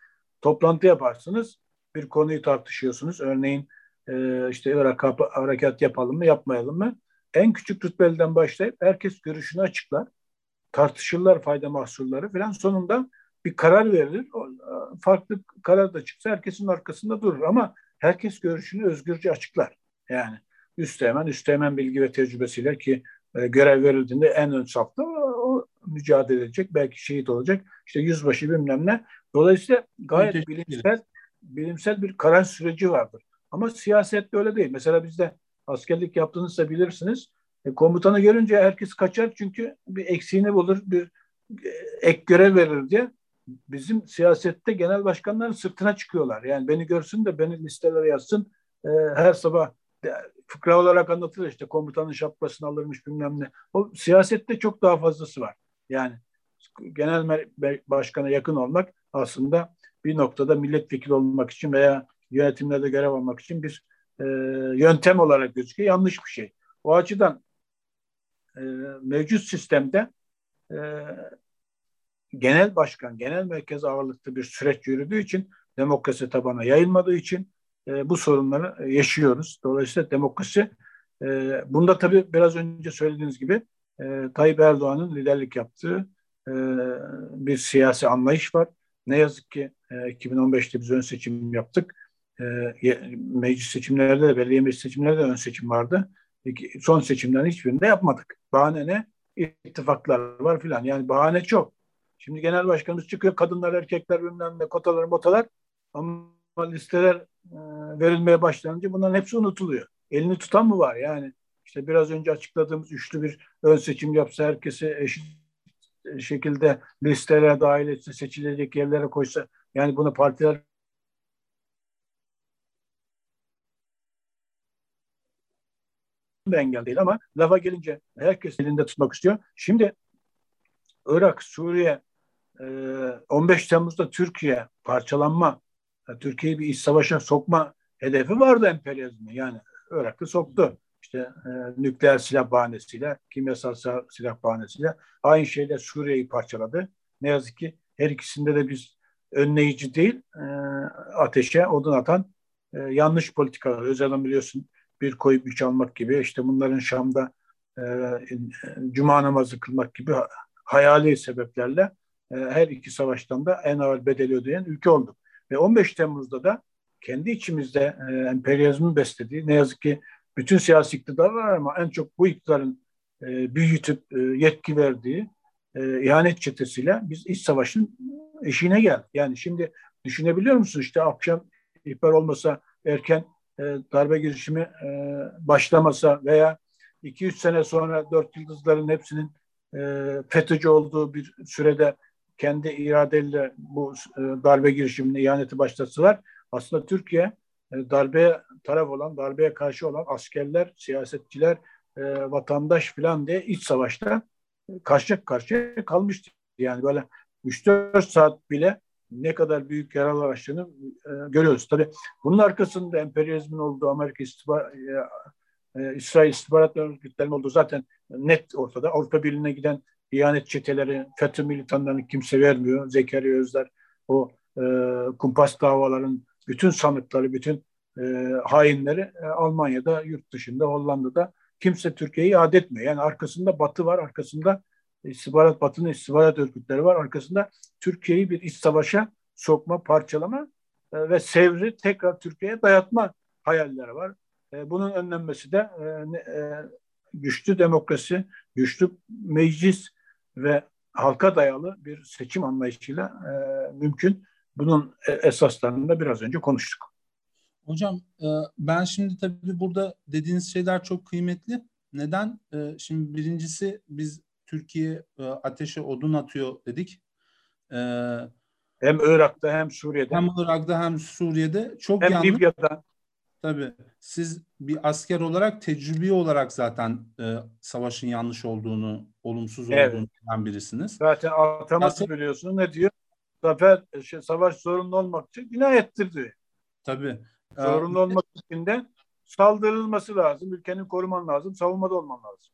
toplantı yaparsınız, bir konuyu tartışıyorsunuz. Örneğin e, işte Irak harekat yapalım mı, yapmayalım mı? En küçük rütbeliden başlayıp herkes görüşünü açıklar. tartışırlar fayda mahsulları falan sonunda bir karar verilir. Farklı karar da çıksa herkesin arkasında durur ama herkes görüşünü özgürce açıklar. Yani üsteğmen, üsteğmen bilgi ve tecrübesiyle ki e, görev verildiğinde en ön safta o, mücadele edecek. Belki şehit olacak. İşte yüzbaşı bilmem ne. Dolayısıyla gayet bilimsel bilimsel bir karar süreci vardır. Ama siyasette öyle değil. Mesela bizde askerlik yaptığınızda bilirsiniz. E, komutanı görünce herkes kaçar çünkü bir eksiğini bulur, bir e, ek görev verir diye. Bizim siyasette genel başkanların sırtına çıkıyorlar. Yani beni görsün de beni listelere yazsın. E, her sabah fıkra olarak anlatılır işte komutanın şapkasını alırmış bilmem ne. O siyasette çok daha fazlası var. Yani genel başkana yakın olmak aslında bir noktada milletvekili olmak için veya yönetimlerde görev almak için bir e, yöntem olarak gözüküyor. Yanlış bir şey. O açıdan e, mevcut sistemde e, genel başkan, genel merkez ağırlıklı bir süreç yürüdüğü için demokrasi tabana yayılmadığı için e, bu sorunları yaşıyoruz. Dolayısıyla demokrasi e, bunda tabii biraz önce söylediğiniz gibi e, Tayyip Erdoğan'ın liderlik yaptığı e, bir siyasi anlayış var. Ne yazık ki e, 2015'te biz ön seçim yaptık. E, meclis seçimlerde de belediye meclis seçimlerde de ön seçim vardı. Son seçimlerin hiçbirinde yapmadık. Bahane ne? İttifaklar var filan. Yani bahane çok. Şimdi genel başkanımız çıkıyor kadınlar erkekler bilmem ne kotalar motalar ama listeler e, verilmeye başlanınca bunların hepsi unutuluyor. Elini tutan mı var? Yani işte biraz önce açıkladığımız üçlü bir ön seçim yapsa herkesi eşit şekilde listelere dahil etse seçilecek yerlere koysa yani bunu partiler engel değil ama lafa gelince herkes elinde tutmak istiyor. Şimdi Irak, Suriye, 15 Temmuz'da Türkiye parçalanma, Türkiye'yi bir iç savaşa sokma hedefi vardı emperyalizmi. Yani Irak'ı soktu. İşte e, nükleer silah bahanesiyle, kimyasal silah bahanesiyle aynı şeyle Suriye'yi parçaladı. Ne yazık ki her ikisinde de biz önleyici değil, e, ateşe odun atan e, yanlış politikalar. Özellikle biliyorsun bir koyup üç almak gibi işte bunların Şam'da e, cuma namazı kılmak gibi hayali sebeplerle e, her iki savaştan da en ağır bedeli ödeyen ülke olduk. Ve 15 Temmuz'da da kendi içimizde e, emperyalizmin beslediği ne yazık ki bütün siyasi iktidar var ama en çok bu iktidarın e, büyütüp e, yetki verdiği e, ihanet çetesiyle biz iç savaşın eşiğine geldik. Yani şimdi düşünebiliyor musun işte akşam ihbar olmasa erken e, darbe girişimi e, başlamasa veya 2-3 sene sonra dört yıldızların hepsinin e, FETÖ'cü olduğu bir sürede kendi iradeyle bu e, darbe girişimini ihaneti başlatsalar aslında Türkiye e, darbeye taraf olan, darbeye karşı olan askerler, siyasetçiler, e, vatandaş filan diye iç savaşta karşı karşıya kalmıştı. Yani böyle 3-4 saat bile ne kadar büyük yaralar açtığını e, görüyoruz. Tabii bunun arkasında emperyalizmin olduğu, Amerika e, e, İsrail istihbarat örgütlerinin olduğu zaten net ortada. Avrupa Birliği'ne giden ihanet çeteleri, FETÖ militanlarını kimse vermiyor. Zekeriya Özler, o e, kumpas davaların bütün sanıkları, bütün e, hainleri e, Almanya'da, yurt dışında, Hollanda'da kimse Türkiye'yi iade etmiyor. Yani arkasında Batı var, arkasında istihbarat Batı'nın istihbarat örgütleri var. Arkasında Türkiye'yi bir iç savaşa sokma, parçalama e, ve sevri tekrar Türkiye'ye dayatma hayalleri var. E, bunun önlenmesi de e, e, güçlü demokrasi, güçlü meclis ve halka dayalı bir seçim anlayışıyla e, mümkün. Bunun e, esaslarını da biraz önce konuştuk. Hocam e, ben şimdi tabii burada dediğiniz şeyler çok kıymetli. Neden? E, şimdi birincisi biz Türkiye ateşe odun atıyor dedik. Hem Irak'ta hem Suriye'de. Hem Irak'ta hem Suriye'de. Çok hem yanlış. Libya'da. Tabii. Siz bir asker olarak tecrübi olarak zaten e, savaşın yanlış olduğunu, olumsuz evet. olduğunu bilen birisiniz. Zaten ataması biliyorsunuz ne diyor? Zafer, şey, savaş zorunlu olmak için cinayettir diyor. Tabii. Zorunlu ee, olmak için de saldırılması lazım. Ülkenin koruman lazım. Savunmada olman lazım.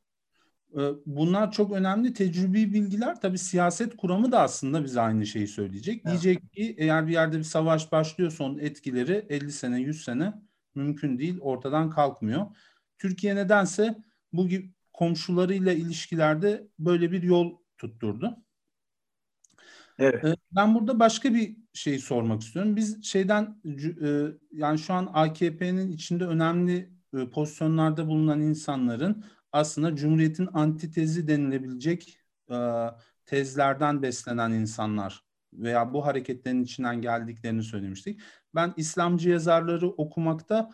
Ee, bunlar çok önemli tecrübi bilgiler. Tabii siyaset kuramı da aslında bize aynı şeyi söyleyecek. Evet. Diyecek ki eğer bir yerde bir savaş başlıyorsa onun etkileri 50 sene 100 sene mümkün değil ortadan kalkmıyor. Türkiye nedense bu gibi komşularıyla ilişkilerde böyle bir yol tutturdu. Evet. Ee, ben burada başka bir şey sormak istiyorum. Biz şeyden e, yani şu an AKP'nin içinde önemli e, pozisyonlarda bulunan insanların aslında Cumhuriyet'in antitezi denilebilecek e, tezlerden beslenen insanlar veya bu hareketlerin içinden geldiklerini söylemiştik. Ben İslamcı yazarları okumakta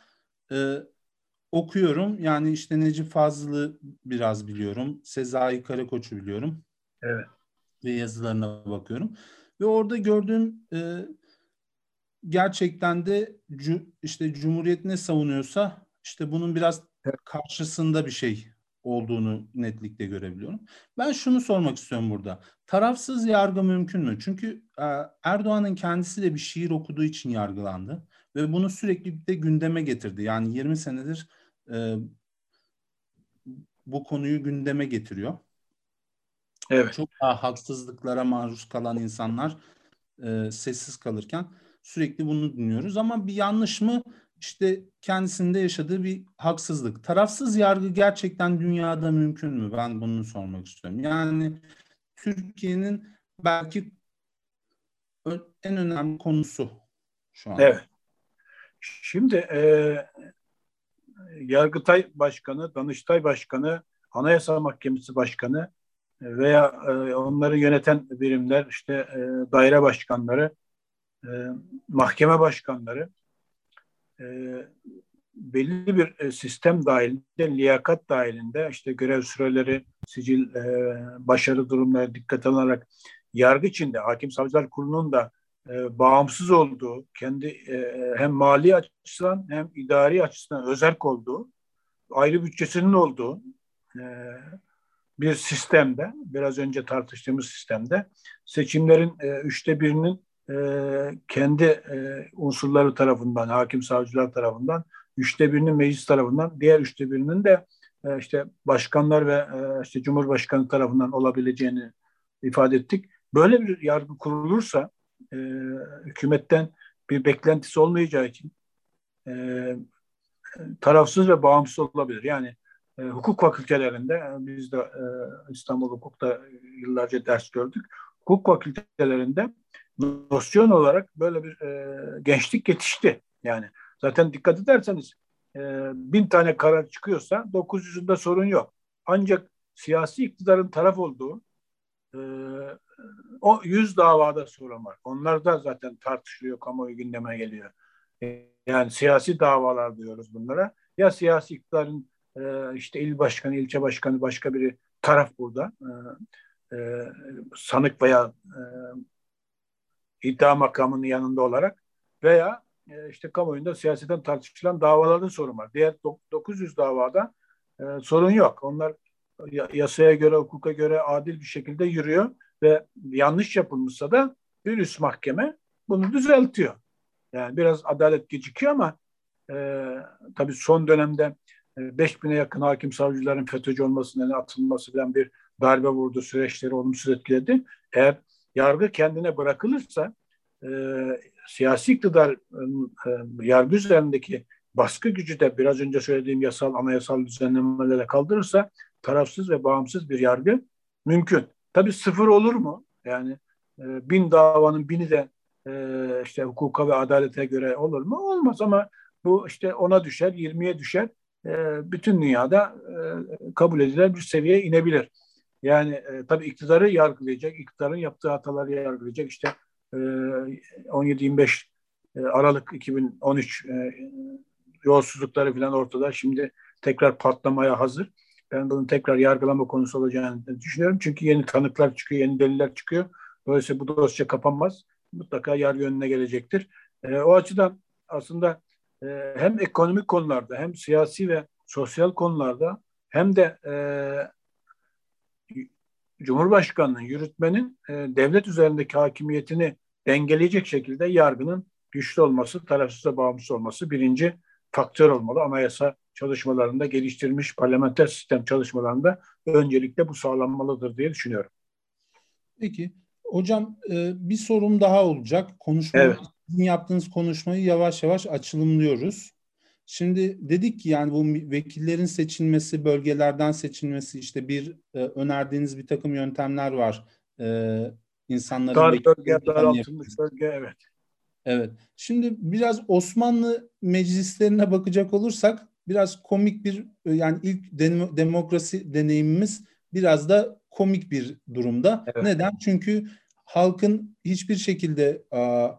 okuyorum. Yani işte Necip Fazıl'ı biraz biliyorum. Sezai Karakoç'u biliyorum. Evet ve yazılarına bakıyorum. Ve orada gördüğüm e, gerçekten de işte Cumhuriyet ne savunuyorsa işte bunun biraz karşısında bir şey olduğunu netlikle görebiliyorum. Ben şunu sormak istiyorum burada. Tarafsız yargı mümkün mü? Çünkü e, Erdoğan'ın kendisi de bir şiir okuduğu için yargılandı ve bunu sürekli de gündeme getirdi. Yani 20 senedir e, bu konuyu gündeme getiriyor. Evet. Çok daha haksızlıklara maruz kalan insanlar e, sessiz kalırken sürekli bunu dinliyoruz. Ama bir yanlış mı? İşte kendisinde yaşadığı bir haksızlık. Tarafsız yargı gerçekten dünyada mümkün mü? Ben bunu sormak istiyorum. Yani Türkiye'nin belki en önemli konusu şu an. Evet. Şimdi e, Yargıtay Başkanı, Danıştay Başkanı, Anayasa Mahkemesi Başkanı veya e, onları yöneten birimler işte e, daire başkanları, e, mahkeme başkanları e, belli bir e, sistem dahilinde, liyakat dahilinde işte görev süreleri, sicil, e, başarı durumları dikkat alınarak yargı içinde hakim savcılar kurulunun da e, bağımsız olduğu, kendi e, hem mali açısından hem idari açısından özerk olduğu, ayrı bütçesinin olduğu, e, bir sistemde, biraz önce tartıştığımız sistemde seçimlerin e, üçte birinin e, kendi e, unsurları tarafından, hakim savcılar tarafından, üçte birinin meclis tarafından, diğer üçte birinin de e, işte başkanlar ve e, işte Cumhurbaşkanı tarafından olabileceğini ifade ettik. Böyle bir yargı kurulursa e, hükümetten bir beklentisi olmayacağı için e, tarafsız ve bağımsız olabilir. Yani e, hukuk fakültelerinde biz de e, İstanbul Hukuk'ta yıllarca ders gördük. Hukuk fakültelerinde nosyon olarak böyle bir e, gençlik yetişti. Yani zaten dikkat ederseniz e, bin tane karar çıkıyorsa 900'ünde sorun yok. Ancak siyasi iktidarın taraf olduğu e, o yüz davada sorun var. Onlar da zaten tartışılıyor, kamuoyu gündeme geliyor. E, yani siyasi davalar diyoruz bunlara. Ya siyasi iktidarın e, işte il başkanı, ilçe başkanı başka biri taraf burada. E, e, sanık veya e, iddia makamının yanında olarak veya e, işte kamuoyunda siyaseten tartışılan davalarda sorun var. Diğer 900 davada sorun yok. Onlar yasaya göre, hukuka göre adil bir şekilde yürüyor ve yanlış yapılmışsa da bir üst mahkeme bunu düzeltiyor. Yani biraz adalet gecikiyor ama e, tabii son dönemde 5000'e yakın hakim savcıların FETÖ'cü olmasından atılması falan bir darbe vurdu süreçleri olumsuz etkiledi. Eğer yargı kendine bırakılırsa e, siyasi iktidar e, yargı üzerindeki baskı gücü de biraz önce söylediğim yasal anayasal düzenlemelerle kaldırırsa tarafsız ve bağımsız bir yargı mümkün. Tabii sıfır olur mu? Yani e, bin davanın bini de e, işte hukuka ve adalete göre olur mu? Olmaz ama bu işte ona düşer, 20'ye düşer. E, bütün dünyada e, kabul edilen bir seviyeye inebilir. Yani e, tabii iktidarı yargılayacak, iktidarın yaptığı hataları yargılayacak. İşte 17-25 Aralık 2013 yolsuzlukları falan ortada. Şimdi tekrar patlamaya hazır. Ben bunun tekrar yargılama konusu olacağını düşünüyorum. Çünkü yeni tanıklar çıkıyor, yeni deliller çıkıyor. Dolayısıyla bu dosya kapanmaz. Mutlaka yargı önüne gelecektir. o açıdan aslında e, hem ekonomik konularda hem siyasi ve sosyal konularda hem de e, Cumhurbaşkanı'nın, yürütmenin e, devlet üzerindeki hakimiyetini dengeleyecek şekilde yargının güçlü olması, tarafsız ve bağımsız olması birinci faktör olmalı. Anayasa çalışmalarında geliştirilmiş parlamenter sistem çalışmalarında öncelikle bu sağlanmalıdır diye düşünüyorum. Peki. Hocam e, bir sorum daha olacak. Konuşma, evet. Yaptığınız konuşmayı yavaş yavaş açılımlıyoruz. Şimdi dedik ki yani bu vekillerin seçilmesi, bölgelerden seçilmesi işte bir e, önerdiğiniz bir takım yöntemler var. E, insanların dar bölge, daraltılmış bölge evet. Evet. Şimdi biraz Osmanlı meclislerine bakacak olursak biraz komik bir yani ilk demokrasi deneyimimiz biraz da komik bir durumda. Evet. Neden? Çünkü halkın hiçbir şekilde a,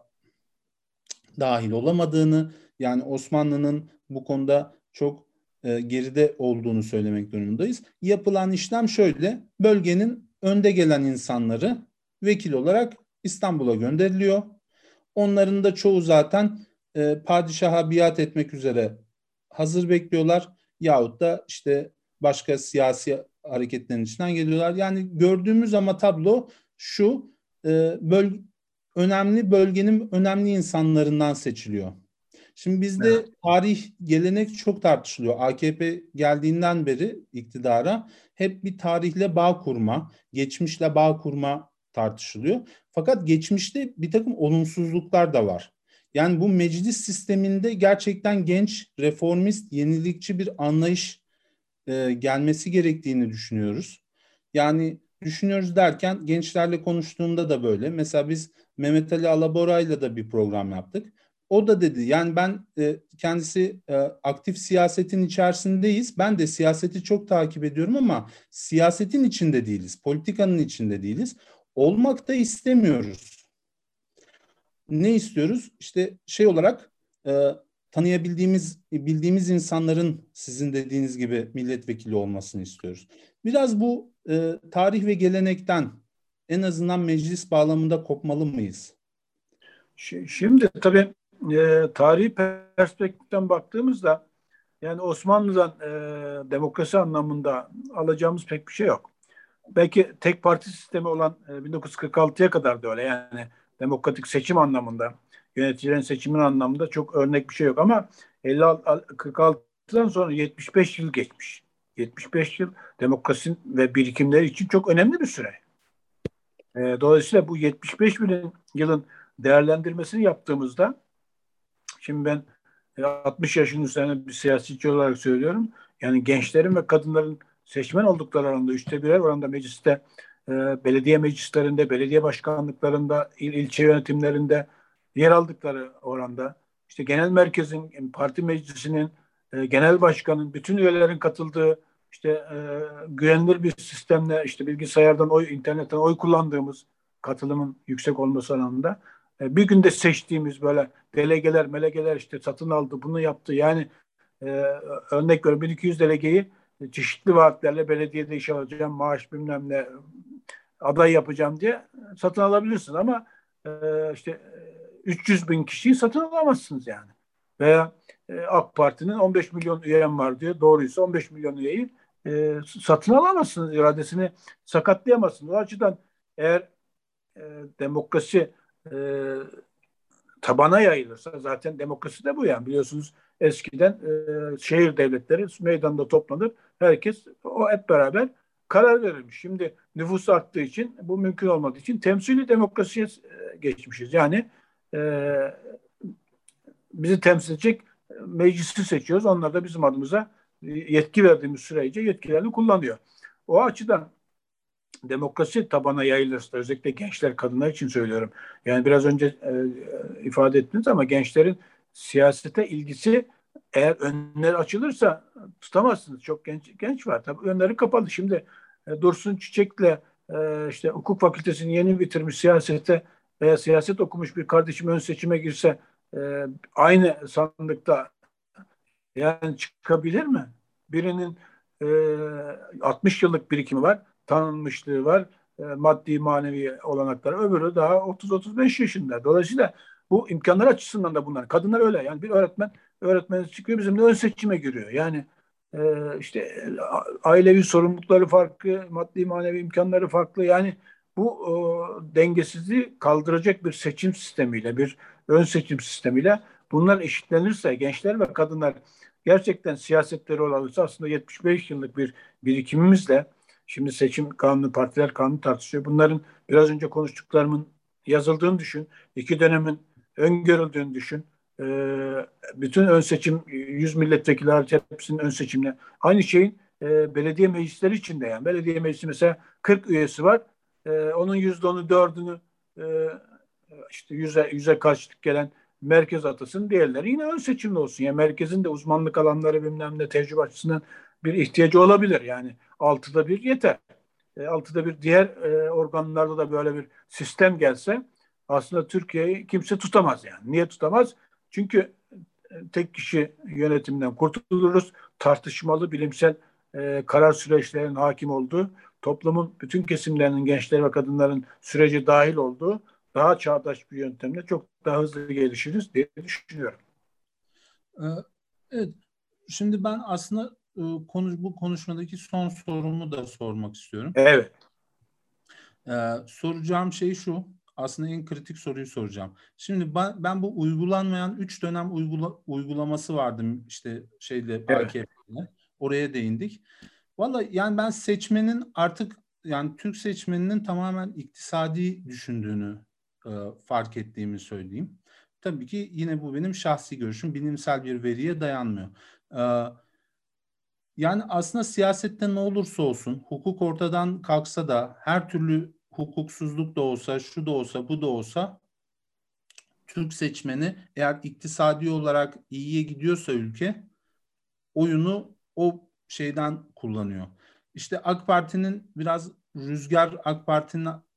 dahil olamadığını yani Osmanlı'nın bu konuda çok e, geride olduğunu söylemek durumundayız. Yapılan işlem şöyle. Bölgenin önde gelen insanları vekil olarak İstanbul'a gönderiliyor. Onların da çoğu zaten e, padişaha biat etmek üzere hazır bekliyorlar. Yahut da işte başka siyasi hareketlerin içinden geliyorlar. Yani gördüğümüz ama tablo şu e, böl önemli bölgenin önemli insanlarından seçiliyor. Şimdi bizde evet. tarih, gelenek çok tartışılıyor. AKP geldiğinden beri iktidara hep bir tarihle bağ kurma, geçmişle bağ kurma tartışılıyor. Fakat geçmişte bir takım olumsuzluklar da var. Yani bu meclis sisteminde gerçekten genç, reformist, yenilikçi bir anlayış e, gelmesi gerektiğini düşünüyoruz. Yani düşünüyoruz derken gençlerle konuştuğumda da böyle. Mesela biz Mehmet Ali Alabora'yla da bir program yaptık. O da dedi yani ben e, kendisi e, aktif siyasetin içerisindeyiz. Ben de siyaseti çok takip ediyorum ama siyasetin içinde değiliz. Politikanın içinde değiliz. Olmak da istemiyoruz. Ne istiyoruz? İşte şey olarak e, tanıyabildiğimiz bildiğimiz insanların sizin dediğiniz gibi milletvekili olmasını istiyoruz. Biraz bu e, tarih ve gelenekten en azından meclis bağlamında kopmalı mıyız? Şimdi tabii e, tarihi perspektiften baktığımızda yani Osmanlı'dan e, demokrasi anlamında alacağımız pek bir şey yok. Belki tek parti sistemi olan e, 1946'ya kadar da öyle yani demokratik seçim anlamında yöneticilerin seçimin anlamında çok örnek bir şey yok ama 50 46'dan sonra 75 yıl geçmiş. 75 yıl demokrasi ve birikimleri için çok önemli bir süre. E, dolayısıyla bu 75 yılın değerlendirmesini yaptığımızda Şimdi ben 60 e, yaşın üzerine bir siyasetçi olarak söylüyorum. Yani gençlerin ve kadınların seçmen oldukları oranda üçte birer oranda mecliste e, belediye meclislerinde, belediye başkanlıklarında, il, ilçe yönetimlerinde yer aldıkları oranda işte genel merkezin, parti meclisinin, e, genel başkanın, bütün üyelerin katıldığı işte e, güvenilir bir sistemle işte bilgisayardan oy, internetten oy kullandığımız katılımın yüksek olması anlamında e, bir günde seçtiğimiz böyle delegeler, melegeler işte satın aldı, bunu yaptı. Yani e, örnek veriyorum 1200 delegeyi çeşitli vaatlerle belediyede iş alacağım, maaş bilmem ne aday yapacağım diye satın alabilirsiniz ama e, işte 300 bin kişiyi satın alamazsınız yani. Veya e, AK Parti'nin 15 milyon üyem var diyor. Doğruysa 15 milyon üyeyi e, satın alamazsınız. iradesini sakatlayamazsınız. O açıdan eğer e, demokrasi e, tabana yayılırsa zaten demokrasi de bu yani biliyorsunuz eskiden e, şehir devletleri meydanda toplanır herkes o hep beraber karar verilmiş. Şimdi nüfus arttığı için bu mümkün olmadığı için temsili demokrasiye e, geçmişiz. Yani e, bizi temsil edecek meclisi seçiyoruz. Onlar da bizim adımıza yetki verdiğimiz sürece yetkilerini kullanıyor. O açıdan demokrasi tabana yayılırsa özellikle gençler kadınlar için söylüyorum. Yani biraz önce e, ifade ettiniz ama gençlerin siyasete ilgisi eğer önler açılırsa tutamazsınız. Çok genç genç var. Tabii önleri kapalı. Şimdi e, Dursun Çiçek'le e, işte hukuk fakültesini yeni bitirmiş siyasete veya siyaset okumuş bir kardeşim ön seçime girse e, aynı sandıkta yani çıkabilir mi? Birinin e, 60 yıllık birikimi var tanınmışlığı var. E, maddi manevi olanakları. Öbürü daha 30-35 yaşında. Dolayısıyla bu imkanlar açısından da bunlar. Kadınlar öyle. Yani bir öğretmen öğretmen çıkıyor bizimle ön seçime giriyor. Yani e, işte ailevi sorumlulukları farklı, maddi manevi imkanları farklı. Yani bu e, dengesizliği kaldıracak bir seçim sistemiyle, bir ön seçim sistemiyle bunlar eşitlenirse gençler ve kadınlar gerçekten siyasetleri olursa aslında 75 yıllık bir birikimimizle Şimdi seçim kanunu, partiler kanunu tartışıyor. Bunların biraz önce konuştuklarımın yazıldığını düşün. İki dönemin öngörüldüğünü düşün. Ee, bütün ön seçim 100 milletvekili hariç hepsinin ön seçimle. Aynı şeyin e, belediye meclisleri içinde yani. Belediye meclisi mesela 40 üyesi var. E, onun %10'u dördünü e, işte yüze, yüze karşılık gelen merkez atasın diğerleri yine ön seçimli olsun. Yani merkezin de uzmanlık alanları bilmem ne tecrübe açısından bir ihtiyacı olabilir. Yani altıda bir yeter. E, altıda bir diğer e, organlarda da böyle bir sistem gelse aslında Türkiye'yi kimse tutamaz yani. Niye tutamaz? Çünkü e, tek kişi yönetiminden kurtuluruz. Tartışmalı bilimsel e, karar süreçlerinin hakim olduğu, toplumun bütün kesimlerinin, gençler ve kadınların süreci dahil olduğu daha çağdaş bir yöntemle çok daha hızlı gelişiriz diye düşünüyorum. Ee, evet. Şimdi ben aslında e, konuş, bu konuşmadaki son sorumu da sormak istiyorum. Evet. Ee, soracağım şey şu. Aslında en kritik soruyu soracağım. Şimdi ben, ben bu uygulanmayan üç dönem uygula, uygulaması vardı işte şeyle evet. AKP'yle. Oraya değindik. Valla yani ben seçmenin artık yani Türk seçmeninin tamamen iktisadi düşündüğünü e, fark ettiğimi söyleyeyim. Tabii ki yine bu benim şahsi görüşüm. Bilimsel bir veriye dayanmıyor. E, yani aslında siyasette ne olursa olsun hukuk ortadan kalksa da her türlü hukuksuzluk da olsa, şu da olsa, bu da olsa Türk seçmeni eğer iktisadi olarak iyiye gidiyorsa ülke oyunu o şeyden kullanıyor. İşte AK Parti'nin biraz rüzgar AK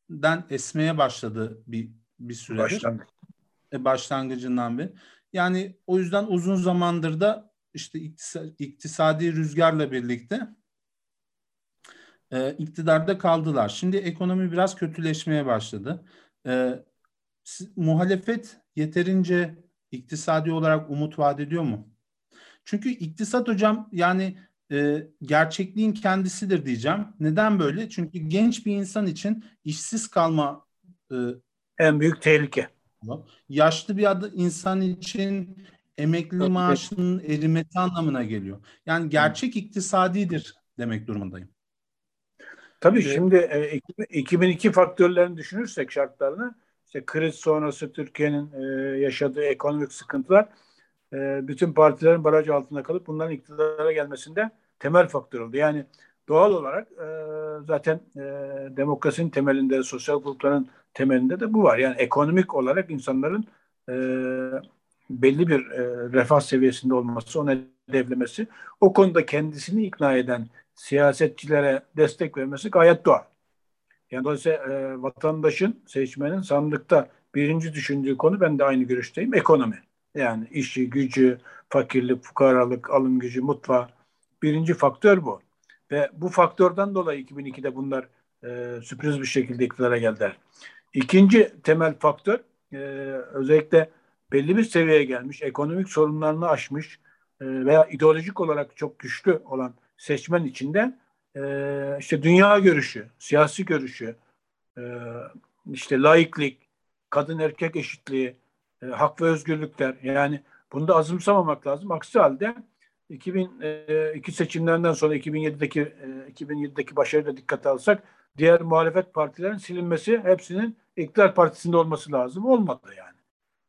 Parti'den esmeye başladı bir bir süredir. Başlangıç. E, başlangıcından bir. Yani o yüzden uzun zamandır da işte iktisadi rüzgarla birlikte e, iktidarda kaldılar. Şimdi ekonomi biraz kötüleşmeye başladı. E, muhalefet yeterince iktisadi olarak umut vaat ediyor mu? Çünkü iktisat hocam yani e, gerçekliğin kendisidir diyeceğim. Neden böyle? Çünkü genç bir insan için işsiz kalma e, en büyük tehlike. Yaşlı bir adı insan için emekli maaşının erimesi anlamına geliyor. Yani gerçek iktisadidir demek durumundayım. Tabii ee, şimdi e, 2002 faktörlerini düşünürsek şartlarını işte kriz sonrası Türkiye'nin e, yaşadığı ekonomik sıkıntılar e, bütün partilerin baraj altında kalıp bunların iktidara gelmesinde temel faktör oldu. Yani doğal olarak e, zaten e, demokrasinin temelinde, sosyal grupların temelinde de bu var. Yani ekonomik olarak insanların e, belli bir e, refah seviyesinde olması, onu hedeflemesi, o konuda kendisini ikna eden siyasetçilere destek vermesi gayet doğal. Yani dolayısıyla e, vatandaşın, seçmenin sandıkta birinci düşündüğü konu ben de aynı görüşteyim. Ekonomi. Yani işi, gücü, fakirlik, fukaralık, alım gücü, mutfağı. Birinci faktör bu. Ve bu faktörden dolayı 2002'de bunlar e, sürpriz bir şekilde iktidara geldiler. İkinci temel faktör e, özellikle belli bir seviyeye gelmiş, ekonomik sorunlarını aşmış e, veya ideolojik olarak çok güçlü olan seçmen içinde e, işte dünya görüşü, siyasi görüşü, e, işte laiklik, kadın erkek eşitliği, e, hak ve özgürlükler yani bunu da azımsamamak lazım. Aksi halde 2002 seçimlerinden sonra 2007'deki 2007'deki başarıyı da dikkate alsak diğer muhalefet partilerin silinmesi hepsinin iktidar partisinde olması lazım. Olmadı yani.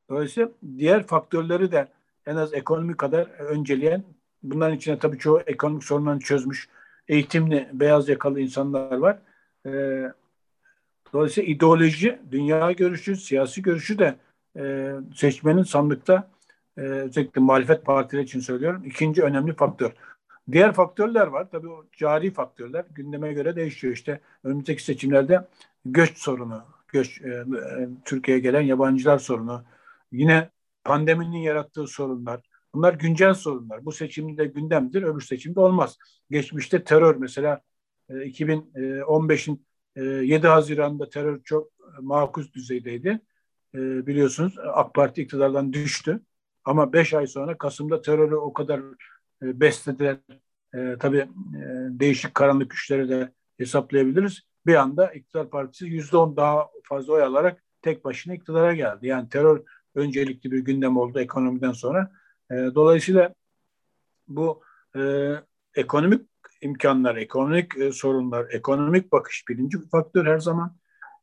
Dolayısıyla diğer faktörleri de en az ekonomi kadar önceleyen bunların içine tabii çoğu ekonomik sorunlarını çözmüş eğitimli beyaz yakalı insanlar var. Ee, dolayısıyla ideoloji, dünya görüşü, siyasi görüşü de e, seçmenin sandıkta e, özellikle muhalefet partileri için söylüyorum ikinci önemli faktör. Diğer faktörler var. Tabii o cari faktörler gündeme göre değişiyor. İşte önümüzdeki seçimlerde göç sorunu, göç e, e, Türkiye'ye gelen yabancılar sorunu, yine pandeminin yarattığı sorunlar. Bunlar güncel sorunlar. Bu seçimde gündemdir, öbür seçimde olmaz. Geçmişte terör mesela e, 2015'in e, 7 Haziran'da terör çok makus düzeydeydi. E, biliyorsunuz AK Parti iktidardan düştü. Ama 5 ay sonra Kasım'da terörü o kadar e, beslediler. E, tabii e, değişik karanlık güçleri de hesaplayabiliriz. Bir anda iktidar partisi yüzde on daha fazla oy alarak tek başına iktidara geldi. Yani terör öncelikli bir gündem oldu ekonomiden sonra. Dolayısıyla bu ekonomik imkanlar, ekonomik sorunlar, ekonomik bakış birinci faktör her zaman.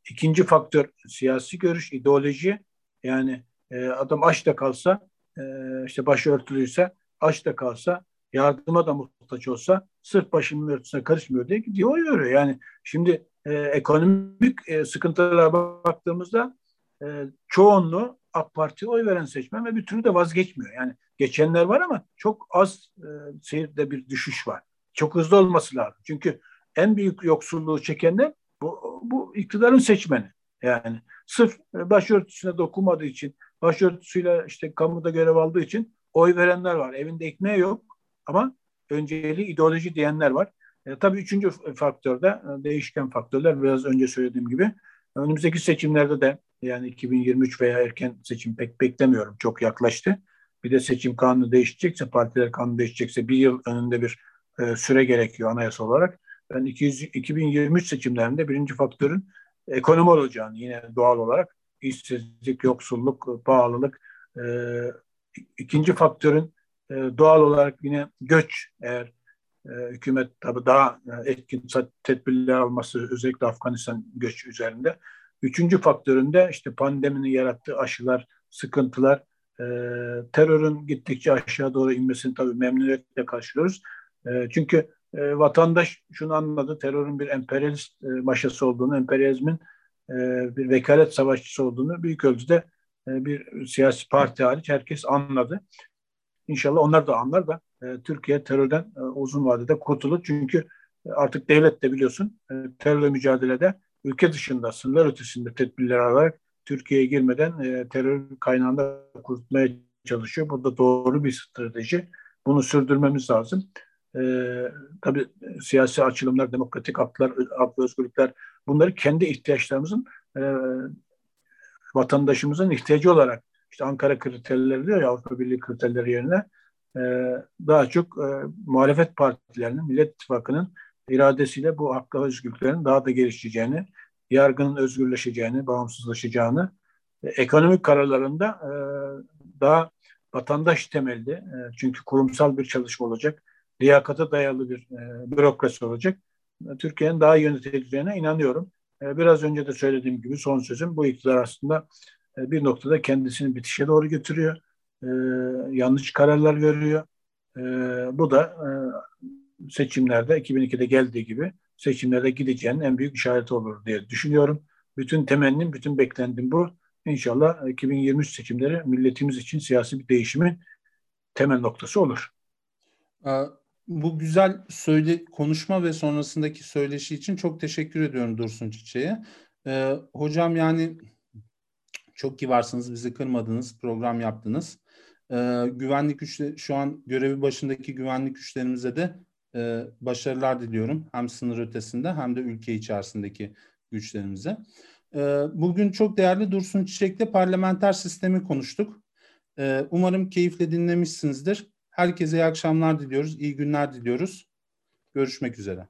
İkinci faktör siyasi görüş, ideoloji. Yani e, adam aç da kalsa e, işte başı örtülüyse aç da kalsa, yardıma da muhtaç olsa sırf başının örtüsüne karışmıyor diye gidiyor oy veriyor. Yani şimdi e, ekonomik e, sıkıntılara baktığımızda e, çoğunluğu AK Parti'ye oy veren seçmen ve bir türlü de vazgeçmiyor. Yani geçenler var ama çok az e, seyirde bir düşüş var. Çok hızlı olması lazım. Çünkü en büyük yoksulluğu çekenler bu, bu iktidarın seçmeni. Yani sırf başörtüsüne dokunmadığı için, başörtüsüyle işte kamuda görev aldığı için oy verenler var. Evinde ekmeği yok ama önceliği ideoloji diyenler var. E, tabii üçüncü faktörde e, değişken faktörler biraz önce söylediğim gibi. Önümüzdeki seçimlerde de yani 2023 veya erken seçim pek beklemiyorum. Çok yaklaştı. Bir de seçim kanunu değişecekse, partiler kanunu değişecekse bir yıl önünde bir e, süre gerekiyor anayasa olarak. Ben 200, 2023 seçimlerinde birinci faktörün ekonomi olacağını yine doğal olarak işsizlik, yoksulluk, pahalılık. E, ikinci faktörün e, doğal olarak yine göç eğer e, hükümet tabi daha e, etkin tedbirler alması özellikle Afganistan göç üzerinde. Üçüncü faktöründe işte pandeminin yarattığı aşılar, sıkıntılar, e, terörün gittikçe aşağı doğru inmesini tabii memnuniyetle karşılıyoruz. E, çünkü e, vatandaş şunu anladı, terörün bir emperyalist e, maşası olduğunu, emperyalizmin e, bir vekalet savaşçısı olduğunu büyük ölçüde e, bir siyasi parti hariç herkes anladı. İnşallah onlar da anlar da e, Türkiye terörden e, uzun vadede kurtulur. Çünkü e, artık devlet de biliyorsun e, terörle mücadelede ülke dışında, sınırlar ötesinde tedbirler alarak Türkiye'ye girmeden e, terör kaynağında kurtulmaya çalışıyor. Burada doğru bir strateji. Bunu sürdürmemiz lazım. E, tabii siyasi açılımlar, demokratik haklar, hak özgürlükler bunları kendi ihtiyaçlarımızın e, vatandaşımızın ihtiyacı olarak işte Ankara kriterleri diyor ya Avrupa Birliği kriterleri yerine e, daha çok e, muhalefet partilerinin, Millet İttifakı'nın iradesiyle bu hak ve özgürlüklerin daha da gelişeceğini, yargının özgürleşeceğini, bağımsızlaşacağını, e, ekonomik kararlarında e, daha vatandaş temelli, e, çünkü kurumsal bir çalışma olacak, liyakata dayalı bir e, bürokrasi olacak. Türkiye'nin daha yönetileceğine inanıyorum. E, biraz önce de söylediğim gibi son sözüm bu iktidar aslında e, bir noktada kendisini bitişe doğru götürüyor. E, yanlış kararlar veriyor. E, bu da e, seçimlerde 2002'de geldiği gibi seçimlerde gideceğinin en büyük işareti olur diye düşünüyorum. Bütün temennim, bütün beklentim bu. İnşallah 2023 seçimleri milletimiz için siyasi bir değişimin temel noktası olur. Bu güzel söyle konuşma ve sonrasındaki söyleşi için çok teşekkür ediyorum Dursun Çiçek'e. Ee, hocam yani çok kibarsınız, bizi kırmadınız, program yaptınız. Ee, güvenlik güçleri, şu an görevi başındaki güvenlik güçlerimize de e, başarılar diliyorum. Hem sınır ötesinde hem de ülke içerisindeki güçlerimize. Ee, bugün çok değerli Dursun Çiçek'te parlamenter sistemi konuştuk. Ee, umarım keyifle dinlemişsinizdir. Herkese iyi akşamlar diliyoruz, iyi günler diliyoruz. Görüşmek üzere.